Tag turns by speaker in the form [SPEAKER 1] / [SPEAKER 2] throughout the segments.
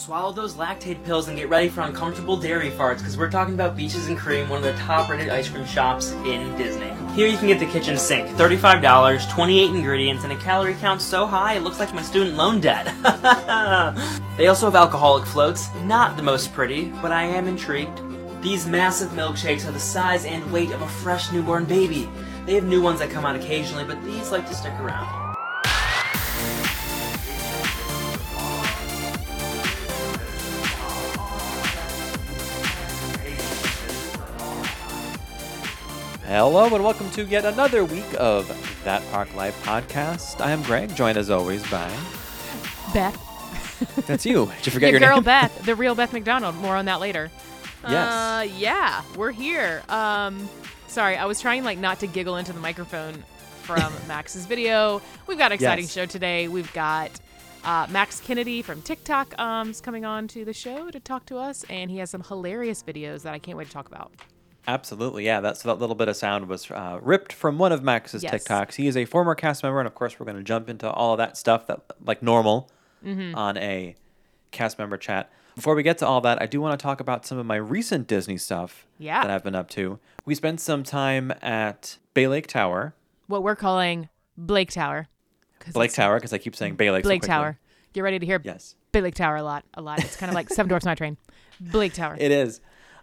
[SPEAKER 1] Swallow those Lactaid pills and get ready for uncomfortable dairy farts because we're talking about Beaches and Cream, one of the top rated ice cream shops in Disney. Here you can get the kitchen sink, $35, 28 ingredients, and a calorie count so high it looks like my student loan debt. they also have alcoholic floats, not the most pretty, but I am intrigued. These massive milkshakes are the size and weight of a fresh newborn baby. They have new ones that come out occasionally, but these like to stick around.
[SPEAKER 2] Hello and welcome to yet another week of That Park Life podcast. I am Greg, joined as always by
[SPEAKER 3] Beth.
[SPEAKER 2] that's you. Did you forget
[SPEAKER 3] the
[SPEAKER 2] your
[SPEAKER 3] girl
[SPEAKER 2] name?
[SPEAKER 3] Beth, the real Beth McDonald. More on that later.
[SPEAKER 2] Yes.
[SPEAKER 3] Uh, yeah, we're here. Um, sorry, I was trying like not to giggle into the microphone from Max's video. We've got an exciting
[SPEAKER 2] Yes.
[SPEAKER 3] show today. We've got uh, Max Kennedy from TikTok um, is coming on to the show to talk to us, and he has some hilarious videos that I can't wait to talk about.
[SPEAKER 2] Absolutely, yeah. That's that little bit of sound was uh, ripped from one of Max's
[SPEAKER 3] Yes.
[SPEAKER 2] TikToks. He is a former cast member, and of course, we're going to jump into all of that stuff that like normal
[SPEAKER 3] Mm-hmm.
[SPEAKER 2] on a cast member chat. Before we get to all that, I do want to talk about some of my recent Disney stuff
[SPEAKER 3] Yeah.
[SPEAKER 2] that I've been up to. We spent some time at Bay Lake Tower,
[SPEAKER 3] What we're calling Blake Tower.
[SPEAKER 2] Blake Tower, because I keep saying Bay Lake.
[SPEAKER 3] Blake
[SPEAKER 2] quickly.
[SPEAKER 3] Tower. Get ready to hear
[SPEAKER 2] Yes.
[SPEAKER 3] Bay Lake Tower a lot. A lot. It's kind of like Seven Dwarfs Mine Train. Blake Tower.
[SPEAKER 2] It is.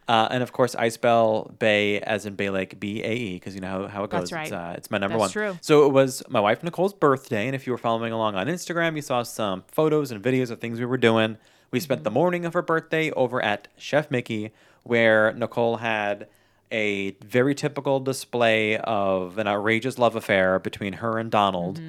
[SPEAKER 2] Uh, and of course, Icebell Bay, as in Bay Lake, B A E, because you know how, how it goes.
[SPEAKER 3] That's
[SPEAKER 2] It's,
[SPEAKER 3] right.
[SPEAKER 2] uh, it's my number
[SPEAKER 3] That's
[SPEAKER 2] one.
[SPEAKER 3] true.
[SPEAKER 2] So it was my wife Nicole's birthday, and if you were following along on Instagram, you saw some photos and videos of things we were doing. We spent
[SPEAKER 3] Mm-hmm.
[SPEAKER 2] the morning of her birthday over at Chef Mickey, where Nicole had a very typical display of an outrageous love affair between her and Donald.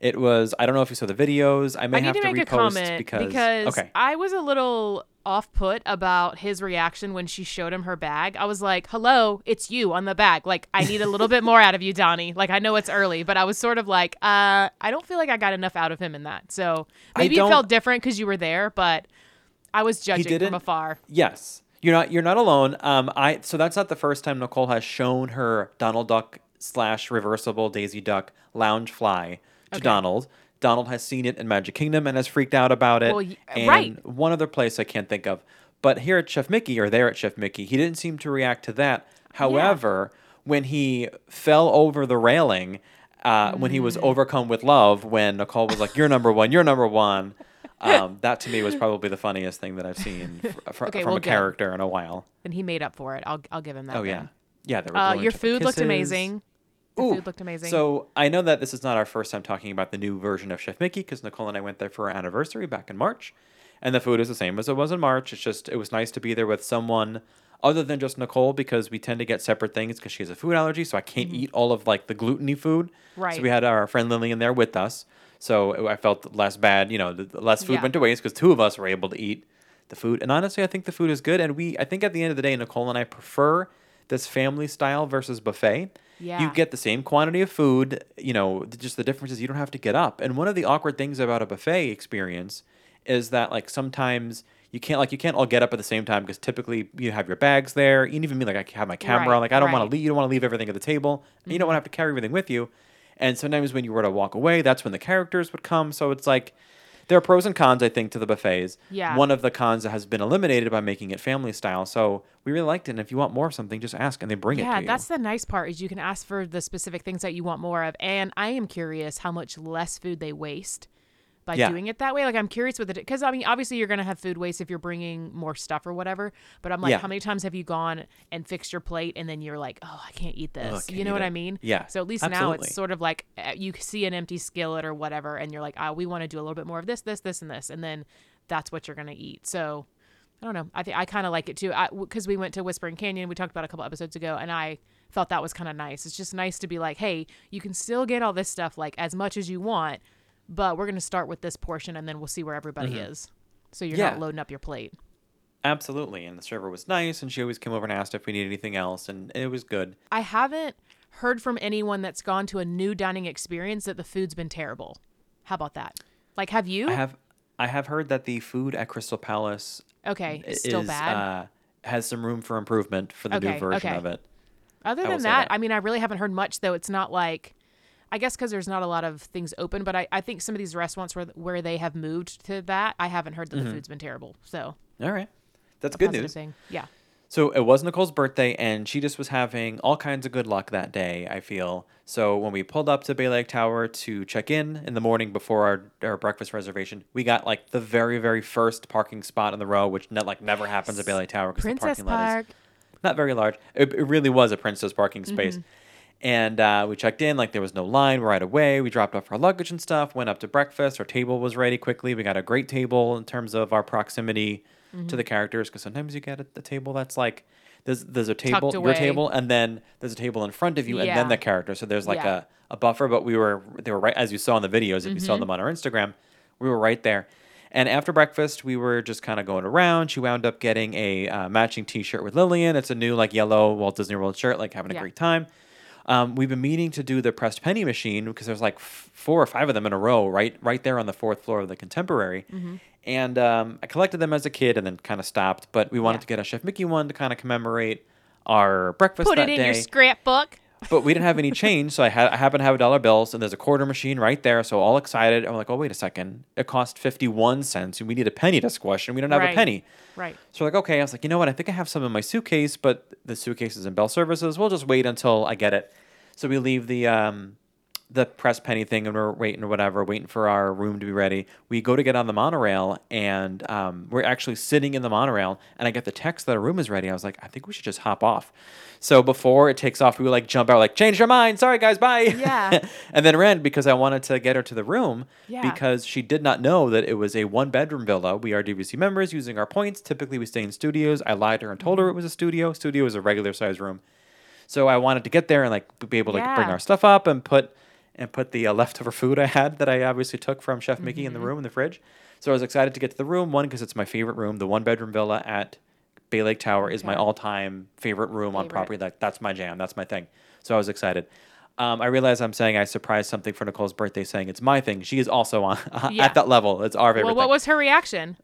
[SPEAKER 2] It was. I don't know if you saw the videos. I may
[SPEAKER 3] Mm-hmm. I
[SPEAKER 2] have
[SPEAKER 3] need to
[SPEAKER 2] to
[SPEAKER 3] make a
[SPEAKER 2] repost
[SPEAKER 3] comment
[SPEAKER 2] because, okay.
[SPEAKER 3] I was a little off put about his reaction when she showed him her bag. I was like, "Hello, it's you on the bag." Like, I need a little bit more out of you, Donnie. Like, I know it's early, but I was sort of like, uh, I don't feel like I got enough out of him in that. So maybe it felt different because you were there, but I was judging from afar.
[SPEAKER 2] Yes, you're not. You're not alone. Um, I so that's not the first time Nicole has shown her Donald Duck slash reversible Daisy Duck Loungefly to
[SPEAKER 3] Okay.
[SPEAKER 2] Donald. Donald has seen it in Magic Kingdom and has freaked out about it.
[SPEAKER 3] Well, y-
[SPEAKER 2] and
[SPEAKER 3] right.
[SPEAKER 2] One other place I can't think of, but here at Chef Mickey or there at Chef Mickey, he didn't seem to react to that. However, when he fell over the railing, uh, when he was
[SPEAKER 3] Mm.
[SPEAKER 2] overcome with love, when Nicole was like, "You're number one. You're number one." Um, that to me was probably the funniest thing that I've seen fr- fr-
[SPEAKER 3] Okay,
[SPEAKER 2] from
[SPEAKER 3] well,
[SPEAKER 2] a
[SPEAKER 3] good.
[SPEAKER 2] character in a while.
[SPEAKER 3] And he made up for it. I'll I'll give him that.
[SPEAKER 2] Oh yeah,
[SPEAKER 3] then.
[SPEAKER 2] yeah. There were
[SPEAKER 3] Uh, your food looked amazing.
[SPEAKER 2] Ooh,
[SPEAKER 3] food looked amazing.
[SPEAKER 2] So I know that this is not our first time talking about the new version of Chef Mickey because Nicole and I went there for our anniversary back in March, and the food is the same as it was in March. It's just it was nice to be there with someone other than just Nicole because we tend to get separate things because she has a food allergy, so I can't eat all of like the gluteny food. Right. So
[SPEAKER 3] Mm-hmm.
[SPEAKER 2] We had our friend Lillian there with us, so I felt less bad. You know, the, the less food
[SPEAKER 3] Yeah.
[SPEAKER 2] went to waste because two of us were able to eat the food. And honestly, I think the food is good. And we, I think at the end of the day, Nicole and I prefer this family style versus buffet. You get the same quantity of food, you know, just the difference is you don't have to get up. And one of the awkward things about a buffet experience is that like sometimes you can't like you can't all get up at the same time because typically you have your bags there. You even me like I have my camera.
[SPEAKER 3] Right,
[SPEAKER 2] like I don't want to leave. You don't want to leave everything at the table. And you don't mm-hmm. want to have to carry everything with you. And sometimes when you were to walk away, that's when the characters would come. So it's like there are pros and cons, I think, to the buffets.
[SPEAKER 3] Yeah.
[SPEAKER 2] One of the cons that has been eliminated by making it family style. So we really liked it. And if you want more of something, just ask and they bring it
[SPEAKER 3] Yeah,
[SPEAKER 2] to you.
[SPEAKER 3] that's the nice part is you can ask for the specific things that you want more of. And I am curious how much less food they waste by
[SPEAKER 2] Yeah.
[SPEAKER 3] doing it that way. Like I'm curious with it because I mean obviously you're gonna have food waste if you're bringing more stuff or whatever. But I'm like,
[SPEAKER 2] Yeah.
[SPEAKER 3] how many times have you gone and fixed your plate and then you're like, oh, I can't eat this.
[SPEAKER 2] can't
[SPEAKER 3] you know what
[SPEAKER 2] it.
[SPEAKER 3] I mean?
[SPEAKER 2] Yeah,
[SPEAKER 3] So at least now it's sort of like uh, you see an empty skillet or whatever, and you're like, oh, we want to do a little bit more of this, this, this, and this, and then that's what you're gonna eat. So. I don't know. I think I kind of like it too. Because we went to Whispering Canyon, we talked about a couple episodes ago, and I felt that was kind of nice. It's just nice to be like, hey, you can still get all this stuff like as much as you want, but we're gonna start with this portion, and then we'll see where everybody is. So you're
[SPEAKER 2] Mm-hmm. Yeah.
[SPEAKER 3] not loading up your plate.
[SPEAKER 2] Absolutely. And the server was nice, and she always came over and asked if we needed anything else, and it was good.
[SPEAKER 3] I haven't heard from anyone that's gone to a new dining experience that the food's been terrible. How about that? Like, have you?
[SPEAKER 2] I have I have heard that the food at Crystal Palace
[SPEAKER 3] okay,
[SPEAKER 2] i-
[SPEAKER 3] it's still bad.
[SPEAKER 2] Uh, has some room for improvement for the new version
[SPEAKER 3] okay.
[SPEAKER 2] of it.
[SPEAKER 3] Other than that,
[SPEAKER 2] that.
[SPEAKER 3] I mean, I really haven't heard much though. It's not like I guess because there's not a lot of things open, but I, I think some of these restaurants where where they have moved to that, I haven't heard that
[SPEAKER 2] Mm-hmm.
[SPEAKER 3] the food's been terrible. So
[SPEAKER 2] All right. That's good news.
[SPEAKER 3] Thing. Yeah.
[SPEAKER 2] So it was Nicole's birthday, and she just was having all kinds of good luck that day, I feel. So when we pulled up to Bay Lake Tower to check in in the morning before our, our breakfast reservation, we got like the very, very first parking spot in the row, which ne- like never happens at Bay Lake Tower because the parking lot is
[SPEAKER 3] Park.
[SPEAKER 2] not very large. It, it really was a princess parking space.
[SPEAKER 3] Mm-hmm.
[SPEAKER 2] And uh, we checked in, like there was no line right away. We dropped off our luggage and stuff, went up to breakfast. Our table was ready quickly. We got a great table in terms of our proximity
[SPEAKER 3] Mm-hmm.
[SPEAKER 2] to the characters because sometimes you get a, a table that's like there's there's a table, your table, and then there's a table in front of you, and then the character. So there's like
[SPEAKER 3] Yeah. Mm-hmm.
[SPEAKER 2] a, a buffer, but we were they were right as you saw in the videos. If you saw them on our Instagram, we were right there. And after breakfast, we were just kind of going around. She wound up getting a uh, matching T-shirt with Lillian. It's a new like yellow Walt Disney World shirt, like having a
[SPEAKER 3] Yeah.
[SPEAKER 2] great time. Um, we've been meaning to do the pressed penny machine because there's like f- four or five of them in a row, right, right there on the fourth floor of the Contemporary.
[SPEAKER 3] Mm-hmm.
[SPEAKER 2] And um, I collected them as a kid and then kind of stopped. But we wanted
[SPEAKER 3] Yeah.
[SPEAKER 2] to get a Chef Mickey one to kind of commemorate our breakfast
[SPEAKER 3] Put it in
[SPEAKER 2] day
[SPEAKER 3] your scrapbook.
[SPEAKER 2] But we didn't have any change, so I had I happen to have a dollar bills, and there's a quarter machine right there. So all excited, I'm like, oh wait a second, it cost fifty one cents, and we need a penny to squash, and we don't have a penny.
[SPEAKER 3] Right.
[SPEAKER 2] So we're like, okay, I was like, you know what? I think I have some in my suitcase, but the suitcase is in Bell Services. We'll just wait until I get it. So we leave the um, the press penny thing, and we're waiting or whatever, waiting for our room to be ready. We go to get on the monorail, and um, we're actually sitting in the monorail, and I get the text that our room is ready. I was like, I think we should just hop off. So before it takes off, we would like jump out, like change our mind. Sorry guys, bye.
[SPEAKER 3] Yeah.
[SPEAKER 2] and then ran because I wanted to get her to the room
[SPEAKER 3] Yeah.
[SPEAKER 2] because she did not know that it was a one bedroom villa. We are DVC members using our points. Typically, we stay in studios. I lied to her and told her it was a studio. Studio is a regular size room. So I wanted to get there and like be able to bring our stuff up and put and put the uh, leftover food I had that I obviously took from Chef Mickey in the room in the fridge. So I was excited to get to the room. One because it's my favorite room. The one bedroom villa at Bay Lake Tower is my all time favorite room on property. Like that's my jam. That's my thing. So I was excited. Um, I realize I'm saying I surprised something for Nicole's birthday, saying it's my thing. She is also on
[SPEAKER 3] Yeah.
[SPEAKER 2] at that level. It's our favorite.
[SPEAKER 3] Well, what
[SPEAKER 2] thing.
[SPEAKER 3] was her reaction?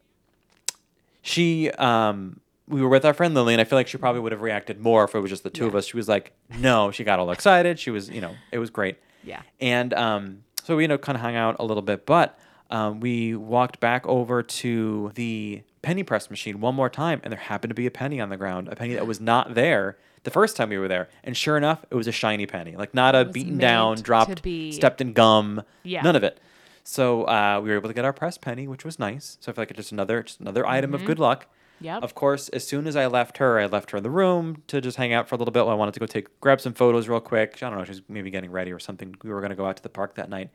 [SPEAKER 2] she? Um, we were with our friend Lily, and I feel like she probably would have reacted more if it was just the two of us. She was like, "No," she got all excited. She was, you know, it was great.
[SPEAKER 3] Yeah.
[SPEAKER 2] And um, so we, you know, kind of hung out a little bit, but um, we walked back over to the penny press machine one more time, and there happened to be a penny on the ground, a penny that was not there the first time we were there. And sure enough, it was a shiny penny, like not a beaten down, dropped,
[SPEAKER 3] be.
[SPEAKER 2] stepped in gum,
[SPEAKER 3] Yeah.
[SPEAKER 2] none of it. So uh, we were able to get our press penny, which was nice. So I feel like it's just another, just another item of good luck.
[SPEAKER 3] Yep.
[SPEAKER 2] Of course, as soon as I left her, I left her in the room to just hang out for a little bit. While I wanted to go take grab some photos real quick. I don't know, she was maybe getting ready or something. We were going to go out to the park that night,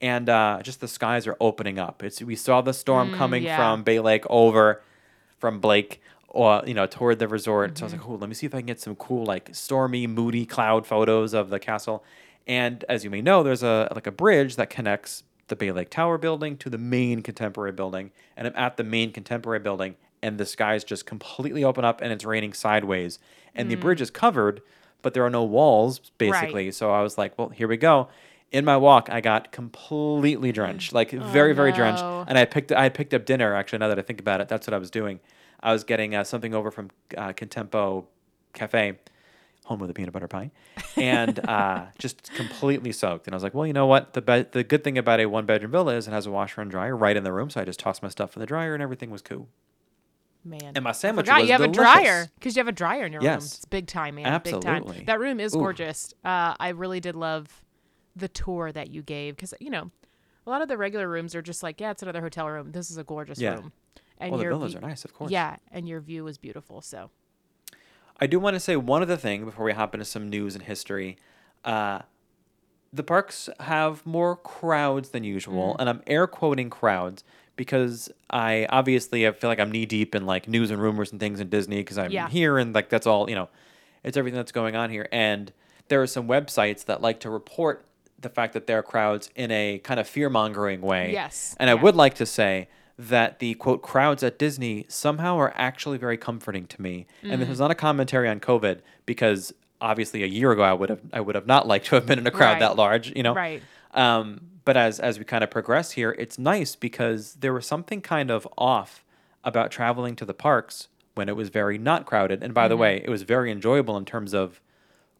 [SPEAKER 2] and uh, just the skies are opening up. It's we saw the storm mm, coming
[SPEAKER 3] yeah.
[SPEAKER 2] from Bay Lake over from Blake, or you know, toward the resort. So I was mm-hmm. like, oh, let me see if I can get some cool like stormy, moody cloud photos of the castle. And as you may know, there's a like a bridge that connects the Bay Lake Tower building to the main contemporary building. And I'm at the main contemporary building, and the skies just completely open up and it's raining sideways. And the mm. bridge is covered, but there are no walls, basically. So I was like, well, here we go. In my walk, I got completely drenched, like very, very drenched. And I picked, I picked up dinner. Actually, now that I think about it, that's what I was doing. I was getting uh, something over from uh, Contempo Cafe, home of the peanut butter pie, and uh, just completely soaked. And I was like, well, you know what? The be- the good thing about a one bedroom villa is it has a washer and dryer right in the room. So I just tossed my stuff in the dryer, and everything was cool.
[SPEAKER 3] Man.
[SPEAKER 2] And my sandwich
[SPEAKER 3] Forgot
[SPEAKER 2] was
[SPEAKER 3] you have
[SPEAKER 2] delicious.
[SPEAKER 3] a dryer because you have a dryer in your room.
[SPEAKER 2] Yes.
[SPEAKER 3] It's big time, man. Big
[SPEAKER 2] Absolutely.
[SPEAKER 3] time. That room is
[SPEAKER 2] Ooh.
[SPEAKER 3] gorgeous. Uh, I really did love the tour that you gave because you know a lot of the regular rooms are just like yeah, it's another hotel room. This is a gorgeous
[SPEAKER 2] Yeah.
[SPEAKER 3] room. And
[SPEAKER 2] Well, the
[SPEAKER 3] your
[SPEAKER 2] villas
[SPEAKER 3] view-
[SPEAKER 2] are nice, of course.
[SPEAKER 3] Yeah, and your view was beautiful. So
[SPEAKER 2] I do want to say one other thing before we hop into some news and history. Uh, the parks have more crowds than usual, and I'm air quoting crowds because I obviously I feel like I'm knee deep in like news and rumors and things in Disney because I'm
[SPEAKER 3] Yeah.
[SPEAKER 2] here and like that's all you know, it's everything that's going on here. And there are some websites that like to report the fact that there are crowds in a kind of fear mongering way.
[SPEAKER 3] Yes,
[SPEAKER 2] and I would like to say that the quote crowds at Disney somehow are actually very comforting to me. And this
[SPEAKER 3] Mm.
[SPEAKER 2] is not a commentary on COVID because obviously a year ago I would have I would have not liked to have been in a crowd
[SPEAKER 3] Right.
[SPEAKER 2] that large, you know.
[SPEAKER 3] Right.
[SPEAKER 2] Um, but as as we kind of progress here, it's nice because there was something kind of off about traveling to the parks when it was very not crowded. And by
[SPEAKER 3] Mm-hmm.
[SPEAKER 2] the way, it was very enjoyable in terms of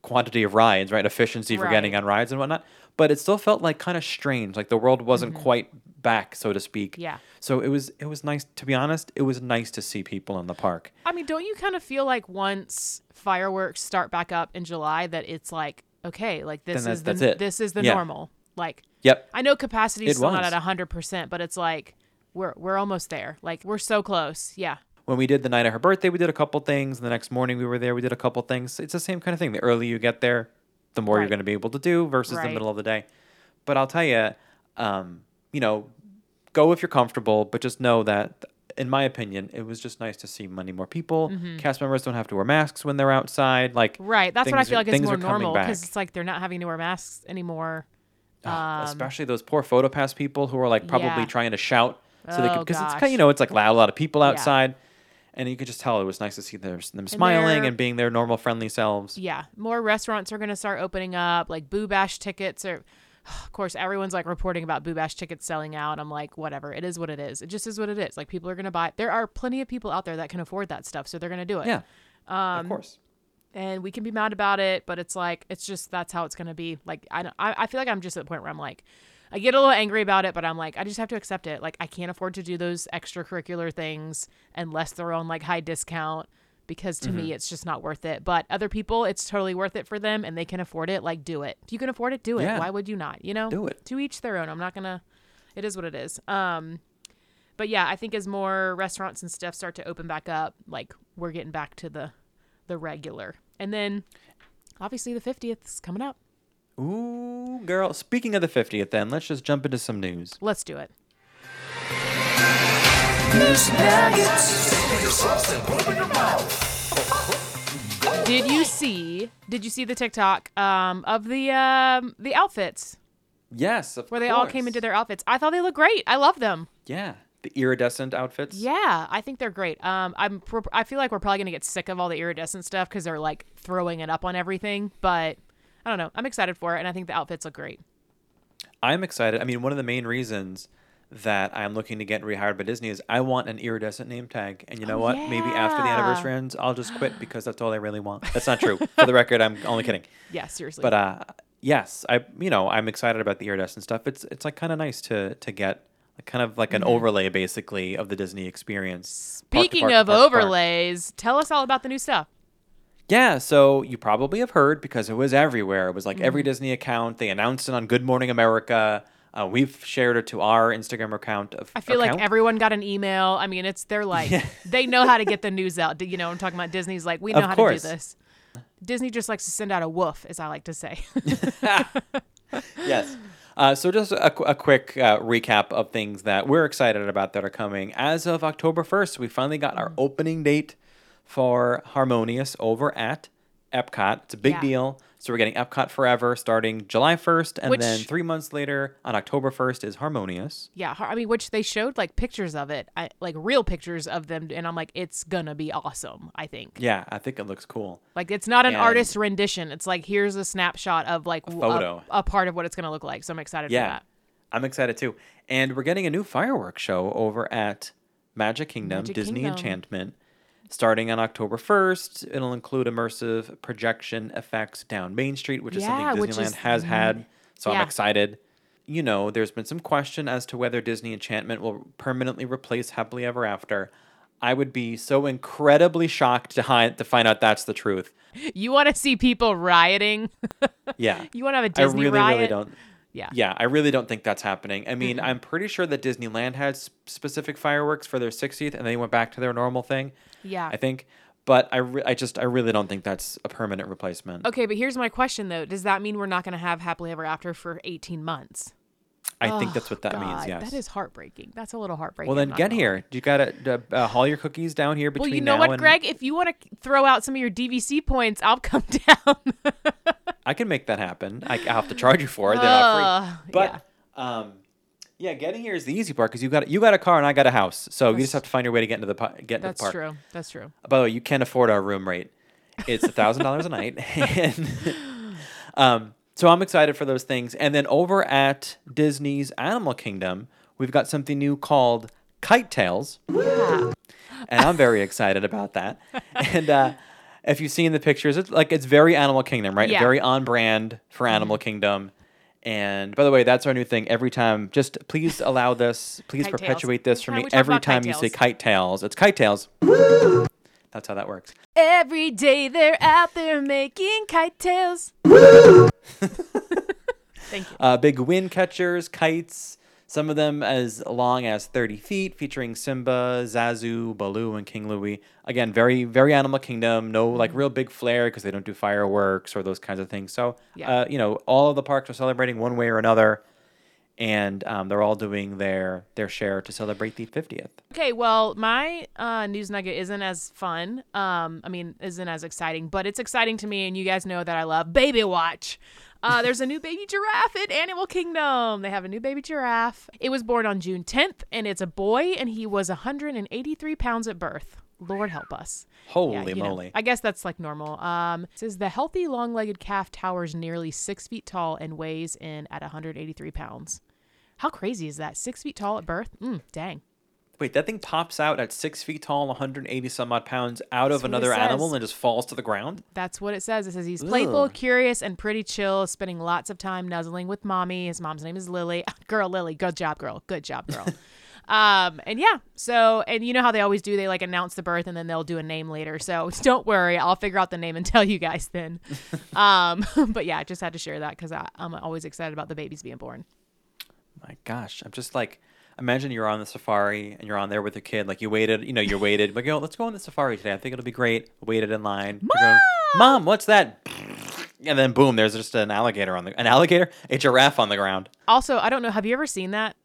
[SPEAKER 2] quantity of rides, right? Efficiency for getting on rides and whatnot. But it still felt like kind of strange, like the world wasn't quite back, so to speak.
[SPEAKER 3] Mm-hmm. Yeah.
[SPEAKER 2] So it was it was nice to be honest. It was nice to see people in the park.
[SPEAKER 3] I mean, don't you kind of feel like once fireworks start back up in July that it's like okay, like this is the
[SPEAKER 2] it.
[SPEAKER 3] this is the
[SPEAKER 2] Yeah.
[SPEAKER 3] normal. Like
[SPEAKER 2] Yep.
[SPEAKER 3] I know capacity is
[SPEAKER 2] It
[SPEAKER 3] still not
[SPEAKER 2] was.
[SPEAKER 3] at hundred percent, but it's like we're we're almost there. Like we're so close. Yeah.
[SPEAKER 2] When we did the night of her birthday, we did a couple things. And the next morning we were there, we did a couple things. It's the same kind of thing. The earlier you get there, the more you're going to be able to do versus the middle of the day. But I'll tell you, um, you know, go if you're comfortable, but just know that, in my opinion, it was just nice to see many more people. Cast members don't have to wear masks when they're outside. Like,
[SPEAKER 3] Mm-hmm. Right. That's what I feel
[SPEAKER 2] are-
[SPEAKER 3] like it's
[SPEAKER 2] things
[SPEAKER 3] more normal because it's like they're not having to wear masks anymore.
[SPEAKER 2] Ah, especially those poor photo pass people who are like probably
[SPEAKER 3] Um, Yeah.
[SPEAKER 2] trying to shout so they
[SPEAKER 3] Oh,
[SPEAKER 2] could because it's kind you know it's like loud, a lot of people
[SPEAKER 3] Yeah.
[SPEAKER 2] And you could just tell it was nice to see their, them smiling
[SPEAKER 3] they're-
[SPEAKER 2] and being their normal friendly selves.
[SPEAKER 3] Yeah, more restaurants are going to start opening up. Like Boo Bash tickets are, of course, everyone's like reporting about Boo Bash tickets selling out. I'm like, whatever. It is what it is. It just is what it is. Like people are going to buy. There are plenty of people out there that can afford that stuff, so they're going to do it.
[SPEAKER 2] Yeah,
[SPEAKER 3] Um,
[SPEAKER 2] of course.
[SPEAKER 3] And we can be mad about it, but it's like it's just that's how it's going to be. Like I don't. I, I feel like I'm just at the point where I'm like. I get a little angry about it, but I'm like, I just have to accept it. Like, I can't afford to do those extracurricular things unless they're on like high discount because to
[SPEAKER 2] Mm-hmm.
[SPEAKER 3] me it's just not worth it. But other people, it's totally worth it for them and they can afford it. Like, do it. If you can afford it, do it.
[SPEAKER 2] Yeah.
[SPEAKER 3] Why would you not? You know,
[SPEAKER 2] Do it.
[SPEAKER 3] To each their own. I'm not gonna. It is what it is. Um, but yeah, I think as more restaurants and stuff start to open back up, like we're getting back to the the regular. And then obviously the 50th is coming up.
[SPEAKER 2] Ooh, girl. Speaking of the 50th, then let's just jump into some news.
[SPEAKER 3] Let's do it. Did you see? Did you see the TikTok um, of the um, the outfits
[SPEAKER 2] Yes, of
[SPEAKER 3] where they all came into their outfits? I thought they looked great. I love them.
[SPEAKER 2] yeah the iridescent outfits.
[SPEAKER 3] Yeah, I think they're great. Um, I'm I feel like we're probably gonna get sick of all the iridescent stuff because they're like throwing it up on everything. But I don't know. I'm excited for it, and I think the outfits look great.
[SPEAKER 2] I'm excited. I mean, one of the main reasons that I'm looking to get rehired by Disney is I want an iridescent name tag. And you know
[SPEAKER 3] Oh,
[SPEAKER 2] what? Maybe after the
[SPEAKER 3] yeah.
[SPEAKER 2] anniversary ends, I'll just quit because that's all I really want. That's not true. For the record, I'm only kidding.
[SPEAKER 3] Yeah, seriously.
[SPEAKER 2] But uh, yes, I you know I'm excited about the iridescent stuff. It's it's like kind of nice to to get kind of like an overlay basically of the Disney experience.
[SPEAKER 3] Speaking
[SPEAKER 2] park
[SPEAKER 3] of
[SPEAKER 2] park to park.
[SPEAKER 3] overlays, tell us all about the new stuff.
[SPEAKER 2] Yeah, so you probably have heard because it was everywhere. It was like
[SPEAKER 3] Mm-hmm.
[SPEAKER 2] every Disney account. They announced it on Good Morning America. Uh, we've shared it to our Instagram account. Of,
[SPEAKER 3] I feel like everyone got an email. I mean, it's they're like they know how to get the news out. You know, I'm talking about Disney's like we know
[SPEAKER 2] Of
[SPEAKER 3] how
[SPEAKER 2] course.
[SPEAKER 3] to do this. Disney just likes to send out a woof, as I like to say.
[SPEAKER 2] yes. Uh, so just a, a quick uh, recap of things that we're excited about that are coming. As of October 1st, we finally got our opening date for Harmonious over at Epcot. It's a big
[SPEAKER 3] Yeah.
[SPEAKER 2] deal. So we're getting Epcot Forever starting July 1st, and
[SPEAKER 3] Which-
[SPEAKER 2] then three months later, on October 1st, is Harmonious.
[SPEAKER 3] yeah, I mean, which they showed like pictures of it, I, like real pictures of them, and I'm like, it's gonna be awesome. I think.
[SPEAKER 2] Yeah, I think it looks cool.
[SPEAKER 3] Like it's not an
[SPEAKER 2] And-
[SPEAKER 3] artist rendition. It's like here's a snapshot of like w-
[SPEAKER 2] photo.
[SPEAKER 3] a, a part of what it's gonna look like. So I'm excited for
[SPEAKER 2] Yeah,
[SPEAKER 3] that.
[SPEAKER 2] I'm excited too. And we're getting a new fireworks show over at Magic Kingdom,
[SPEAKER 3] Magic
[SPEAKER 2] Disney
[SPEAKER 3] Kingdom.
[SPEAKER 2] Enchantment. Starting on October 1st, it'll include immersive projection effects down Main Street, which is
[SPEAKER 3] Yeah,
[SPEAKER 2] something Disneyland
[SPEAKER 3] is-
[SPEAKER 2] has mm-hmm. had. So I'm excited. You know, there's been some question as to whether Disney Enchantment will permanently replace Happily Ever After. I would be so incredibly shocked to, hi- to find out that's the truth.
[SPEAKER 3] You want to see people rioting?
[SPEAKER 2] Yeah.
[SPEAKER 3] you want to have a Disney
[SPEAKER 2] really,
[SPEAKER 3] riot?
[SPEAKER 2] really don't.
[SPEAKER 3] Yeah.
[SPEAKER 2] Yeah, I really don't think that's happening. I mean, I'm pretty sure that Disneyland had specific fireworks for their 60th, and they went back to their normal thing.
[SPEAKER 3] Yeah.
[SPEAKER 2] I think, but I, re- I just, I really don't think that's a permanent replacement.
[SPEAKER 3] Okay, but here's my question though: Does that mean we're not going to have happily ever after for 18 months?
[SPEAKER 2] I think that's what that means.
[SPEAKER 3] God,
[SPEAKER 2] Yes.
[SPEAKER 3] that is heartbreaking. That's a little heartbreaking.
[SPEAKER 2] well, then get here. You gotta uh, haul your cookies down here between
[SPEAKER 3] Well, you know
[SPEAKER 2] now
[SPEAKER 3] what,
[SPEAKER 2] and
[SPEAKER 3] Greg? If you want to throw out some of your DVC points, I'll come down.
[SPEAKER 2] I can make that happen. I, I'll have to charge you for it. I'll
[SPEAKER 3] Uh,
[SPEAKER 2] free. But um, yeah, getting here is the easy part because you got you got a car and I got a house, so you just have to find your way to get into the get into
[SPEAKER 3] That's
[SPEAKER 2] the park.
[SPEAKER 3] true. That's true.
[SPEAKER 2] By the way, you can't afford our room rate. It's a thousand dollars a night, and um, so I'm excited for those things. And then over at Disney's Animal Kingdom, we've got something new called Kite Tails,
[SPEAKER 3] Yeah.
[SPEAKER 2] and I'm very excited about that. And uh, if you've seen the pictures, it's like it's very Animal Kingdom, right?
[SPEAKER 3] Yeah. Mm-hmm.
[SPEAKER 2] Very on brand for Animal Kingdom. And by the way, that's our new thing. Every time, just please allow this, please
[SPEAKER 3] Kite tails.
[SPEAKER 2] perpetuate this for me.
[SPEAKER 3] time we talk
[SPEAKER 2] Every time you say kite tails, it's kite tails. That's how that works.
[SPEAKER 3] Every day they're out there making kite tails. Thank you.
[SPEAKER 2] Uh, big wind catchers, kites, some of them as long as 30 feet, featuring Simba, Zazu, Baloo, and King Louie. Again, very, very Animal Kingdom. No, like, real big flare because they don't do fireworks or those kinds of things. So,
[SPEAKER 3] Yeah.
[SPEAKER 2] uh, you know, all of the parks are celebrating one way or another. And um, they're all doing their their share to celebrate the 50th.
[SPEAKER 3] Okay, well, my uh, news nugget isn't as fun. Um, I mean, isn't as exciting, but it's exciting to me, and you guys know that I love Baby Watch. Uh, there's a new baby giraffe in Animal Kingdom. They have a new baby giraffe. It was born on June 10th, and it's a boy, and he was 183 pounds at birth. Lord help us. Yeah,
[SPEAKER 2] Holy
[SPEAKER 3] know,
[SPEAKER 2] moly.
[SPEAKER 3] I guess that's like normal. Um, it says the healthy long-legged calf towers nearly six feet tall and weighs in at 183 pounds. How crazy is that? Six feet tall at birth? Mm, dang.
[SPEAKER 2] Wait, that thing pops out at six feet tall, 180 some odd pounds out of another animal and just falls to the ground?
[SPEAKER 3] That's what it says. It says he's playful, curious, and pretty chill, spending lots of time nuzzling with mommy. His mom's name is Lily. Girl, Lily. Good job, girl. Good job, girl. um, and yeah, so, and you know how they always do? They like announce the birth and then they'll do a name later. So don't worry. I'll figure out the name and tell you guys then. um, but yeah, I just had to share that because I'm always excited about the babies being born.
[SPEAKER 2] My gosh, I'm just like, imagine you're on the safari and you're on there with your kid. Like you waited, you know, you waited. Like, yo, let's go on the safari today. I think it'll be great. Waited in line. You're going, Mom, what's that? And then boom, there's just an alligator on the an alligator, a giraffe on the ground.
[SPEAKER 3] Also, I don't know. Have you ever seen that?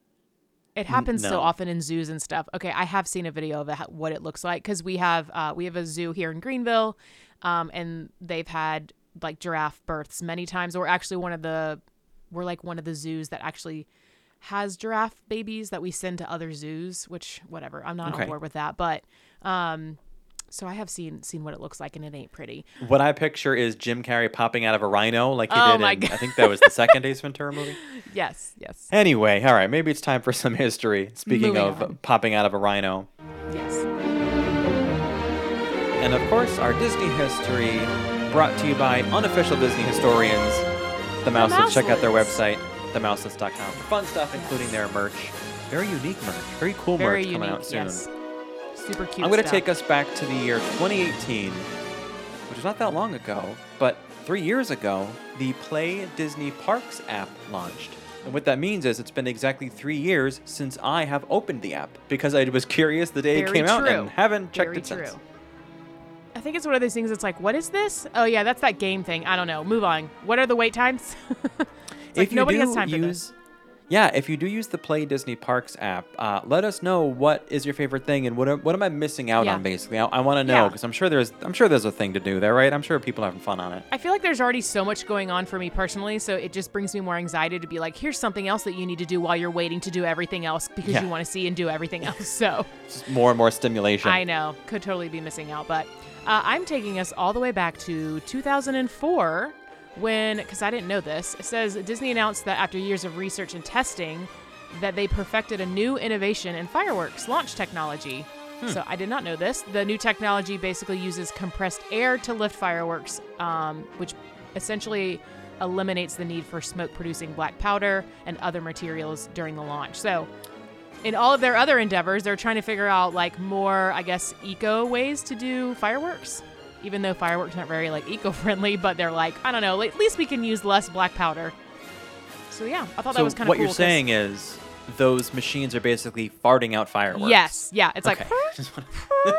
[SPEAKER 3] It happens so often in zoos and stuff. Okay, I have seen a video of it, what it looks like because we have uh, we have a zoo here in Greenville, um, and they've had like giraffe births many times. We're actually one of the we're like one of the zoos that actually has giraffe babies that we send to other zoos. Which whatever, I'm not
[SPEAKER 2] Okay.
[SPEAKER 3] on board with that, but um, so I have seen seen what it looks like, and it ain't pretty.
[SPEAKER 2] What I picture is Jim Carrey popping out of a rhino like he
[SPEAKER 3] Oh
[SPEAKER 2] did
[SPEAKER 3] my
[SPEAKER 2] in
[SPEAKER 3] God.
[SPEAKER 2] I think that was the second Ace Ventura movie.
[SPEAKER 3] Yes, yes,
[SPEAKER 2] Anyway, all right, maybe it's time for some history. Speaking
[SPEAKER 3] Moving
[SPEAKER 2] of
[SPEAKER 3] on.
[SPEAKER 2] popping out of a rhino.
[SPEAKER 3] yes.
[SPEAKER 2] And of course, our Disney history brought to you by unofficial Disney historians, the Mouselets. Check out their website, themouselets.com. For fun stuff, including their merch. Very unique merch. Very cool
[SPEAKER 3] Very
[SPEAKER 2] merch
[SPEAKER 3] unique.
[SPEAKER 2] coming out soon.
[SPEAKER 3] Yes. Super cute.
[SPEAKER 2] I'm going to
[SPEAKER 3] stuff.
[SPEAKER 2] take us back to the year 2018, which is not that long ago, but three years ago, the Play Disney Parks app launched. And what that means is it's been exactly three years since I have opened the app because I was curious the day it
[SPEAKER 3] Very
[SPEAKER 2] came out
[SPEAKER 3] true.
[SPEAKER 2] and haven't checked
[SPEAKER 3] Very
[SPEAKER 2] it since.
[SPEAKER 3] I think it's one of those things that's like, what is this? Oh yeah, that's that game thing. I don't know. Move on. What are the wait times? Like
[SPEAKER 2] if you
[SPEAKER 3] nobody
[SPEAKER 2] do
[SPEAKER 3] has time for
[SPEAKER 2] use,
[SPEAKER 3] this.
[SPEAKER 2] yeah, if you do use the Play Disney Parks app, uh, let us know what is your favorite thing and what am, what am I missing out
[SPEAKER 3] Yeah.
[SPEAKER 2] on. Basically, I, I want to know
[SPEAKER 3] Yeah.
[SPEAKER 2] because I'm sure there's I'm sure there's a thing to do there, right? I'm sure people are having fun on it.
[SPEAKER 3] I feel like there's already so much going on for me personally, so it just brings me more anxiety to be like, here's something else that you need to do while you're waiting to do everything else because
[SPEAKER 2] Yeah.
[SPEAKER 3] you want to see and do everything else. So
[SPEAKER 2] Just more and more stimulation.
[SPEAKER 3] I know, could totally be missing out, but uh, I'm taking us all the way back to 2004 when, because I didn't know this, it says Disney announced that after years of research and testing, that they perfected a new innovation in fireworks launch technology. So I did not know this. The new technology basically uses compressed air to lift fireworks, um, which essentially eliminates the need for smoke producing black powder and other materials during the launch. So in all of their other endeavors, they're trying to figure out like more, I guess, eco ways to do fireworks. Even though fireworks aren't very like eco-friendly, but they're like, I don't know, at least we can use less black powder. So yeah, I thought
[SPEAKER 2] so
[SPEAKER 3] that was kind of
[SPEAKER 2] what
[SPEAKER 3] cool.
[SPEAKER 2] you're saying is those machines are basically farting out fireworks.
[SPEAKER 3] Yes, yeah, it's like.
[SPEAKER 2] Okay. Just wanna-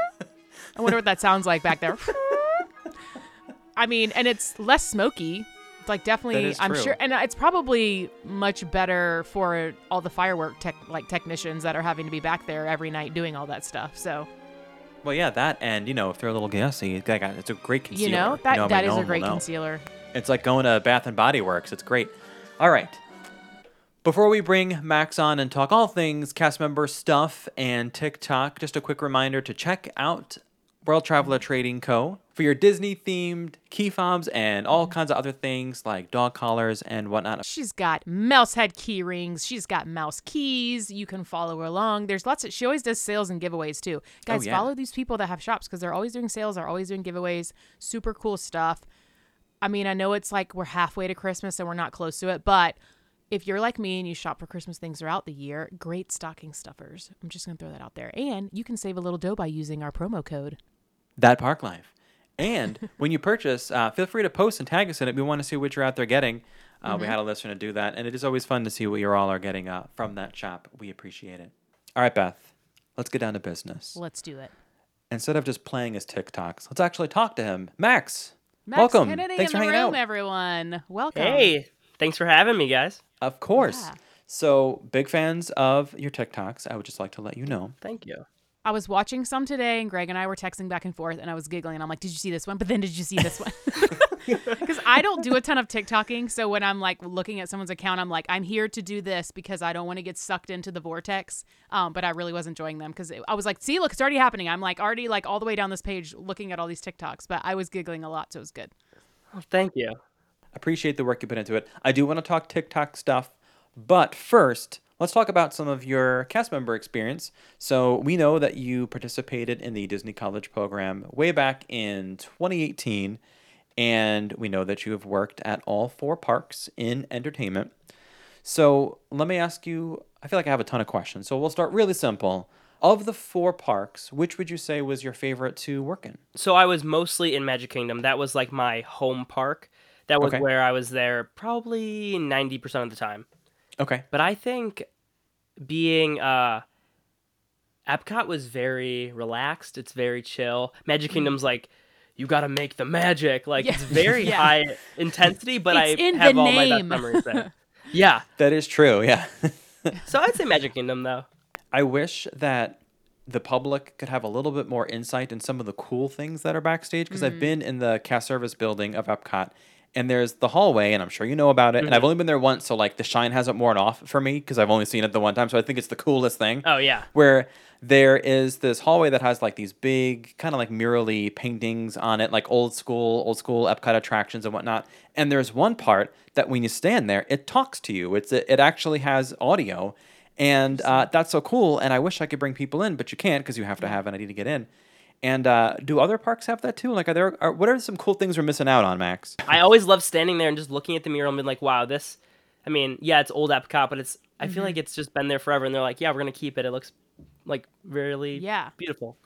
[SPEAKER 3] I wonder what that sounds like back there. I mean, and it's less smoky. It's like definitely, I'm
[SPEAKER 2] true.
[SPEAKER 3] sure, and it's probably much better for all the firework tech, like technicians that are having to be back there every night doing all that stuff. So
[SPEAKER 2] well, yeah, that and you know if they're a little gassy, it's it's a great concealer.
[SPEAKER 3] you know that that
[SPEAKER 2] no
[SPEAKER 3] a great concealer.
[SPEAKER 2] It's like going to Bath and Body Works. It's great. All right. Before we bring Max on and talk all things cast member stuff and TikTok, just a quick reminder to check out World Traveler Trading Co. for your Disney themed key fobs and all mm-hmm. kinds of other things like dog collars and whatnot.
[SPEAKER 3] She's got mouse head key rings. She's got mouse keys. You can follow her along. There's lots of. She always does sales and giveaways too. Oh, Guys,
[SPEAKER 2] yeah.
[SPEAKER 3] follow these people that have shops because they're always doing sales. They're always doing giveaways. Super cool stuff. I mean, I know it's like we're halfway to Christmas and we're not close to it, but if you're like me and you shop for Christmas things throughout the year, great stocking stuffers. I'm just gonna throw that out there, and you can save a little dough by using our promo code.
[SPEAKER 2] That Park Life. And when you purchase, uh, feel free to post and tag us in it. We want to see what you're out there getting. Uh, We had a listener do that, and it is always fun to see what you all are getting uh, from that shop. We appreciate it. All right, Beth, let's get down to business.
[SPEAKER 3] Let's do it.
[SPEAKER 2] Instead of just playing his TikToks, let's actually talk to him. Max,
[SPEAKER 3] Max
[SPEAKER 2] welcome.
[SPEAKER 3] Kennedy
[SPEAKER 2] Thanks
[SPEAKER 3] in
[SPEAKER 2] for
[SPEAKER 3] the
[SPEAKER 2] hanging
[SPEAKER 3] room,
[SPEAKER 2] out.
[SPEAKER 3] everyone. Welcome.
[SPEAKER 4] Hey, thanks for having me, guys.
[SPEAKER 2] Of course.
[SPEAKER 3] Yeah.
[SPEAKER 2] So, big fans of your TikToks. I would just like to let you know.
[SPEAKER 4] Thank you.
[SPEAKER 3] I was watching some today, and Greg and I were texting back and forth, and I was giggling. And I'm like, "Did you see this one?" But then, did you see this one? Because I don't do a ton of TikToking, so when I'm like looking at someone's account, I'm like, "I'm here to do this because I don't want to get sucked into the vortex." Um, but I really was enjoying them because I was like, "See, look, it's already happening." I'm like already like all the way down this page looking at all these TikToks, but I was giggling a lot, so it was good.
[SPEAKER 4] Well, thank you.
[SPEAKER 2] Appreciate the work you put into it. I do want to talk TikTok stuff, but first, let's talk about some of your cast member experience. So, we know that you participated in the Disney College program way back in 2018, and we know that you have worked at all four parks in entertainment. So, let me ask you I feel like I have a ton of questions. So, we'll start really simple. Of the four parks, which would you say was your favorite to work in?
[SPEAKER 4] So I was mostly in Magic Kingdom. That was like my home park. That was
[SPEAKER 2] Okay.
[SPEAKER 4] where I was there probably 90% of the time.
[SPEAKER 2] Okay.
[SPEAKER 4] But I think being uh Epcot was very relaxed. It's very chill. Magic Kingdom's like you got to make the magic. Like
[SPEAKER 3] Yeah.
[SPEAKER 4] it's very
[SPEAKER 3] Yeah.
[SPEAKER 4] high intensity, but
[SPEAKER 3] It's
[SPEAKER 4] I
[SPEAKER 3] in
[SPEAKER 4] have
[SPEAKER 3] the
[SPEAKER 4] all my best
[SPEAKER 3] name.
[SPEAKER 4] memories there. yeah.
[SPEAKER 2] That is true, yeah.
[SPEAKER 4] So I'd say Magic Kingdom though.
[SPEAKER 2] I wish that the public could have a little bit more insight in some of the cool things that are backstage because I've been in the cast service building of Epcot and there's the hallway and I'm sure you know about it and I've only been there once so like the shine hasn't worn off for me because I've only seen it the one time so I think it's the coolest thing.
[SPEAKER 4] Oh yeah.
[SPEAKER 2] where there is this hallway that has like these big kind of like murally paintings on it like old school old school epcot attractions and whatnot and there's one part that when you stand there it talks to you. It's it actually has audio and uh, that's so cool and i wish i could bring people in but you can't because you have to have an id to get in and uh, do other parks have that too like are there are, what are some cool things we're missing out on max
[SPEAKER 4] I always love standing there and just looking at the mural and being like, wow, this. I mean, yeah, it's old Epcot, but it's. I feel like it's just been there forever, and they're like, yeah, we're gonna keep it. It looks like really
[SPEAKER 3] Yeah.
[SPEAKER 4] beautiful.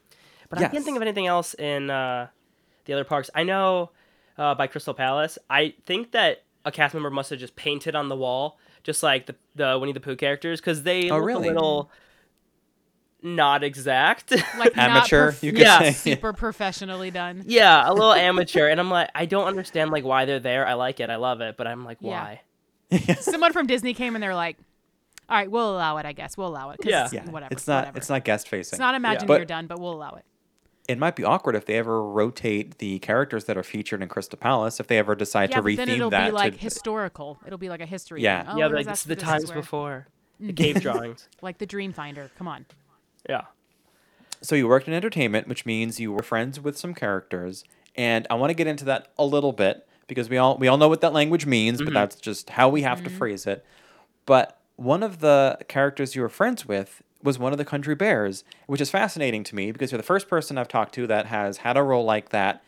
[SPEAKER 4] But I can't think of anything else in uh, the other parks. I know uh, by Crystal Palace. I think that a cast member must have just painted on the wall, just like the the Winnie the Pooh characters, because they
[SPEAKER 2] Oh,
[SPEAKER 4] look
[SPEAKER 2] really?
[SPEAKER 4] a little not exact.
[SPEAKER 3] Like not
[SPEAKER 2] amateur
[SPEAKER 3] prof-
[SPEAKER 2] you could
[SPEAKER 4] Yeah.
[SPEAKER 2] say
[SPEAKER 3] super professionally done.
[SPEAKER 4] yeah, a little amateur, and I'm like, I don't understand like why they're there. I like it, I love it, but I'm like,
[SPEAKER 3] Yeah.
[SPEAKER 4] why?
[SPEAKER 3] Someone from Disney came and they're like, "All right, we'll allow it. I guess we'll allow it.
[SPEAKER 4] Yeah.
[SPEAKER 2] yeah
[SPEAKER 3] whatever.
[SPEAKER 2] it's not
[SPEAKER 3] whatever.
[SPEAKER 2] it's not guest facing
[SPEAKER 3] It's not imagine
[SPEAKER 2] But-
[SPEAKER 3] you're done, but we'll allow it.
[SPEAKER 2] it might be awkward if they ever rotate the characters that are featured in Crystal Palace if they ever decide
[SPEAKER 3] Yeah,
[SPEAKER 2] to
[SPEAKER 3] but then
[SPEAKER 2] retheme
[SPEAKER 3] it'll
[SPEAKER 2] that
[SPEAKER 3] be like
[SPEAKER 2] to
[SPEAKER 3] historical. It'll be like a history.
[SPEAKER 2] Yeah.
[SPEAKER 3] thing. Oh,
[SPEAKER 4] yeah,
[SPEAKER 3] it
[SPEAKER 4] like, this is the times before the cave drawings.
[SPEAKER 3] Like the Dreamfinder. Come on.
[SPEAKER 4] Yeah.
[SPEAKER 2] So you worked in entertainment, which means you were friends with some characters, and I want to get into that a little bit because we all we all know what that language means, but mm-hmm. that's just how we have to mm-hmm. phrase it. But one of the characters you were friends with was one of the Country Bears, which is fascinating to me because you're the first person I've talked to that has had a role like that,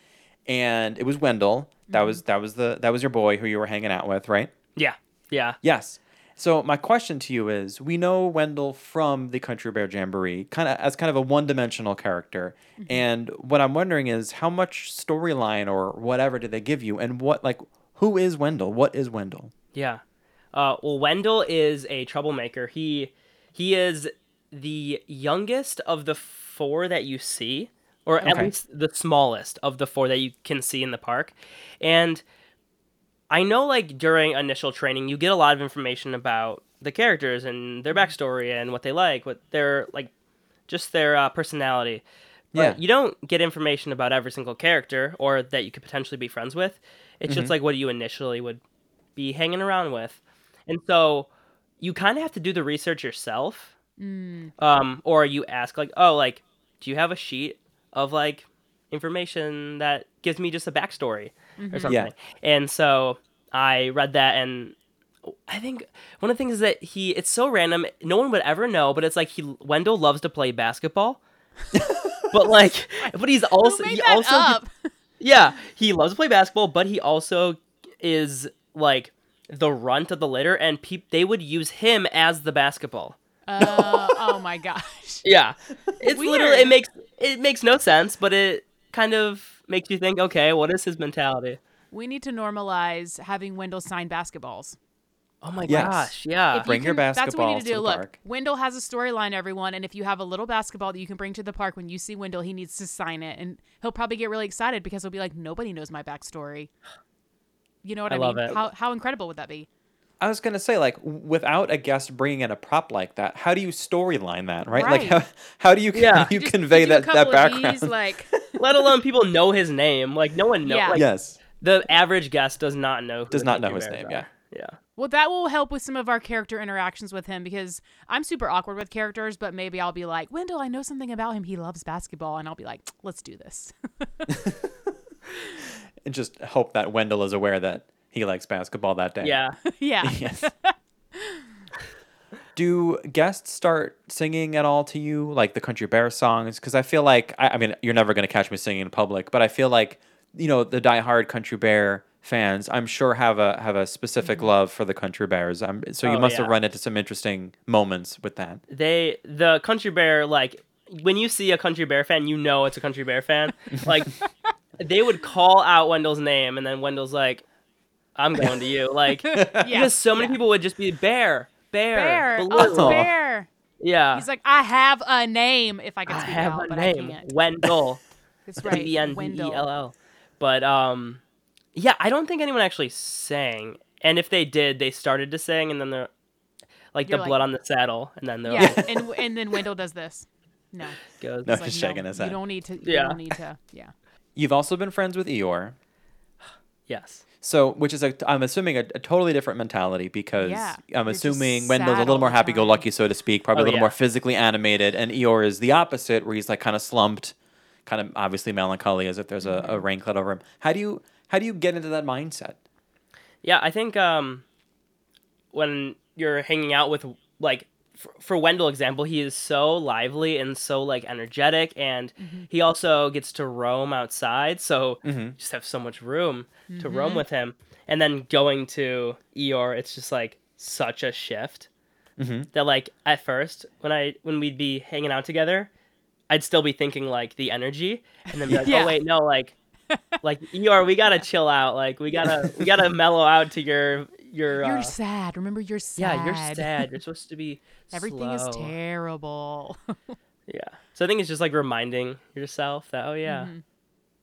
[SPEAKER 2] and it was Wendell. That mm-hmm. was that was the that was your boy who you were hanging out with, right?
[SPEAKER 4] Yeah. Yeah.
[SPEAKER 2] Yes. So my question to you is: We know Wendell from the Country Bear Jamboree, kind of as kind of a one-dimensional character, and what I'm wondering is how much storyline or whatever did they give you, and what like who is Wendell? What is Wendell?
[SPEAKER 4] Yeah. Uh, well, Wendell is a troublemaker. He he is the youngest of the four that you see, or at least the smallest of the four that you can see in the park. And I know, like during initial training, you get a lot of information about the characters and their backstory and what they like, what their like, just their uh, personality. But
[SPEAKER 2] Yeah.
[SPEAKER 4] you don't get information about every single character or that you could potentially be friends with. It's just like what you initially would be hanging around with. And so you kind of have to do the research yourself. Um, or you ask like, "Oh, like do you have a sheet of like information that gives me just a backstory or something.
[SPEAKER 2] Yeah.
[SPEAKER 4] And so I read that and I think one of the things is that he it's so random no one would ever know but it's like he Wendell loves to play basketball. but like but he's also
[SPEAKER 3] Who made
[SPEAKER 4] he
[SPEAKER 3] that
[SPEAKER 4] also
[SPEAKER 3] up?
[SPEAKER 4] yeah, he loves to play basketball, but he also is like the runt of the litter, and peop- they would use him as the basketball.
[SPEAKER 3] Uh, oh my gosh.
[SPEAKER 4] Yeah, it's
[SPEAKER 3] Weird.
[SPEAKER 4] literally it makes it makes no sense, but it kind of makes you think, okay, what is his mentality?
[SPEAKER 3] We need to normalize having Wendell sign basketballs.
[SPEAKER 4] Oh my
[SPEAKER 2] Yes.
[SPEAKER 4] gosh, yeah,
[SPEAKER 3] If you
[SPEAKER 2] Bring your
[SPEAKER 3] can- That's what we need to
[SPEAKER 2] to
[SPEAKER 3] do.
[SPEAKER 2] the
[SPEAKER 3] Look,
[SPEAKER 2] park.
[SPEAKER 3] Wendell has a storyline, everyone, and if you have a little basketball that you can bring to the park when you see Wendell, he needs to sign it, and he'll probably get really excited because he'll be like, nobody knows my backstory. You know what I,
[SPEAKER 4] I love
[SPEAKER 3] mean?
[SPEAKER 4] it.
[SPEAKER 3] How how incredible would that be?
[SPEAKER 2] I was gonna say, like, without a guest bringing in a prop like that, how do you storyline that, right? Like, how how do you
[SPEAKER 4] Yeah.
[SPEAKER 2] how do you
[SPEAKER 3] Just-
[SPEAKER 2] convey
[SPEAKER 3] you do a
[SPEAKER 2] that that
[SPEAKER 3] of
[SPEAKER 2] background?
[SPEAKER 3] these, like
[SPEAKER 4] Let alone people know his name. Like no one knows.
[SPEAKER 3] Yeah.
[SPEAKER 4] Like,
[SPEAKER 2] yes,
[SPEAKER 4] the average guest does not know. Who
[SPEAKER 2] Does not know his name,
[SPEAKER 4] are.
[SPEAKER 2] yeah.
[SPEAKER 4] yeah.
[SPEAKER 3] Well, that will help with some of our character interactions with him because I'm super awkward with characters, but maybe I'll be like, Wendell, I know something about him. He loves basketball. And I'll be like, let's do this.
[SPEAKER 2] and just hope that Wendell is aware that he likes basketball that day.
[SPEAKER 4] Yeah.
[SPEAKER 3] yeah.
[SPEAKER 2] Yes. Do guests start singing at all to you, like the Country Bear songs? Because I feel like, I, I mean, you're never going to catch me singing in public, but I feel like, you know, the diehard Country Bear fans, I'm sure have a have a specific love for the Country Bears. Um, so you
[SPEAKER 4] Oh,
[SPEAKER 2] must have run into some interesting moments with that.
[SPEAKER 4] they the country bear like when you see a country bear fan you know it's a country bear fan like they would call out wendell's name and then wendell's like i'm going to you like
[SPEAKER 3] Yeah.
[SPEAKER 4] because so many
[SPEAKER 3] yeah.
[SPEAKER 4] people would just be bear bear,
[SPEAKER 3] Bear.
[SPEAKER 4] Blue."
[SPEAKER 3] Oh, it's Bear.
[SPEAKER 4] yeah
[SPEAKER 3] He's like, I have a name if I could
[SPEAKER 4] i have
[SPEAKER 3] out,
[SPEAKER 4] a
[SPEAKER 3] but
[SPEAKER 4] name
[SPEAKER 3] I can't.
[SPEAKER 4] wendell
[SPEAKER 3] That's right. Wendell.
[SPEAKER 4] w-e-n-d-e-l-l but um yeah i don't think anyone actually sang and if they did they started to sing and then they're like
[SPEAKER 3] You're
[SPEAKER 4] the
[SPEAKER 3] like-
[SPEAKER 4] blood on the saddle and then they're
[SPEAKER 3] Yeah,
[SPEAKER 4] like
[SPEAKER 3] and and then Wendell does this. No,
[SPEAKER 4] goes
[SPEAKER 2] No.
[SPEAKER 3] It's like,
[SPEAKER 2] Just shaking his head.
[SPEAKER 3] You don't need to. You
[SPEAKER 4] Yeah.
[SPEAKER 3] don't need to. Yeah.
[SPEAKER 2] You've also been friends with Eeyore.
[SPEAKER 4] yes
[SPEAKER 2] So, which is a, I'm assuming a, a totally different mentality because
[SPEAKER 3] Yeah,
[SPEAKER 2] I'm assuming
[SPEAKER 3] sad
[SPEAKER 2] Wendell's a little more happy-go-lucky, so to speak, probably
[SPEAKER 4] Oh,
[SPEAKER 2] a little
[SPEAKER 4] yeah.
[SPEAKER 2] more physically animated, and Eeyore is the opposite, where he's like kind of slumped, kind of obviously melancholy, as if there's a, a rain cloud over him. How do you how do you get into that mindset?
[SPEAKER 4] Yeah, I think um, when you're hanging out with like for, for Wendell example, he is so lively and so like energetic, and mm-hmm. he also gets to roam outside, so mm-hmm. you just have so much room to roam mm-hmm. with him. And then going to Eeyore, it's just like such a shift that like at first when I when we'd be hanging out together, I'd still be thinking like the energy, and then be like,
[SPEAKER 3] Yeah.
[SPEAKER 4] oh wait, no, like like Eeyore, we gotta chill out, like we gotta we gotta mellow out to your your
[SPEAKER 3] You're
[SPEAKER 4] uh,
[SPEAKER 3] sad. Remember, you're sad.
[SPEAKER 4] yeah, you're sad. You're supposed to be
[SPEAKER 3] Everything is terrible.
[SPEAKER 4] Yeah. So I think it's just like reminding yourself that oh yeah, mm-hmm.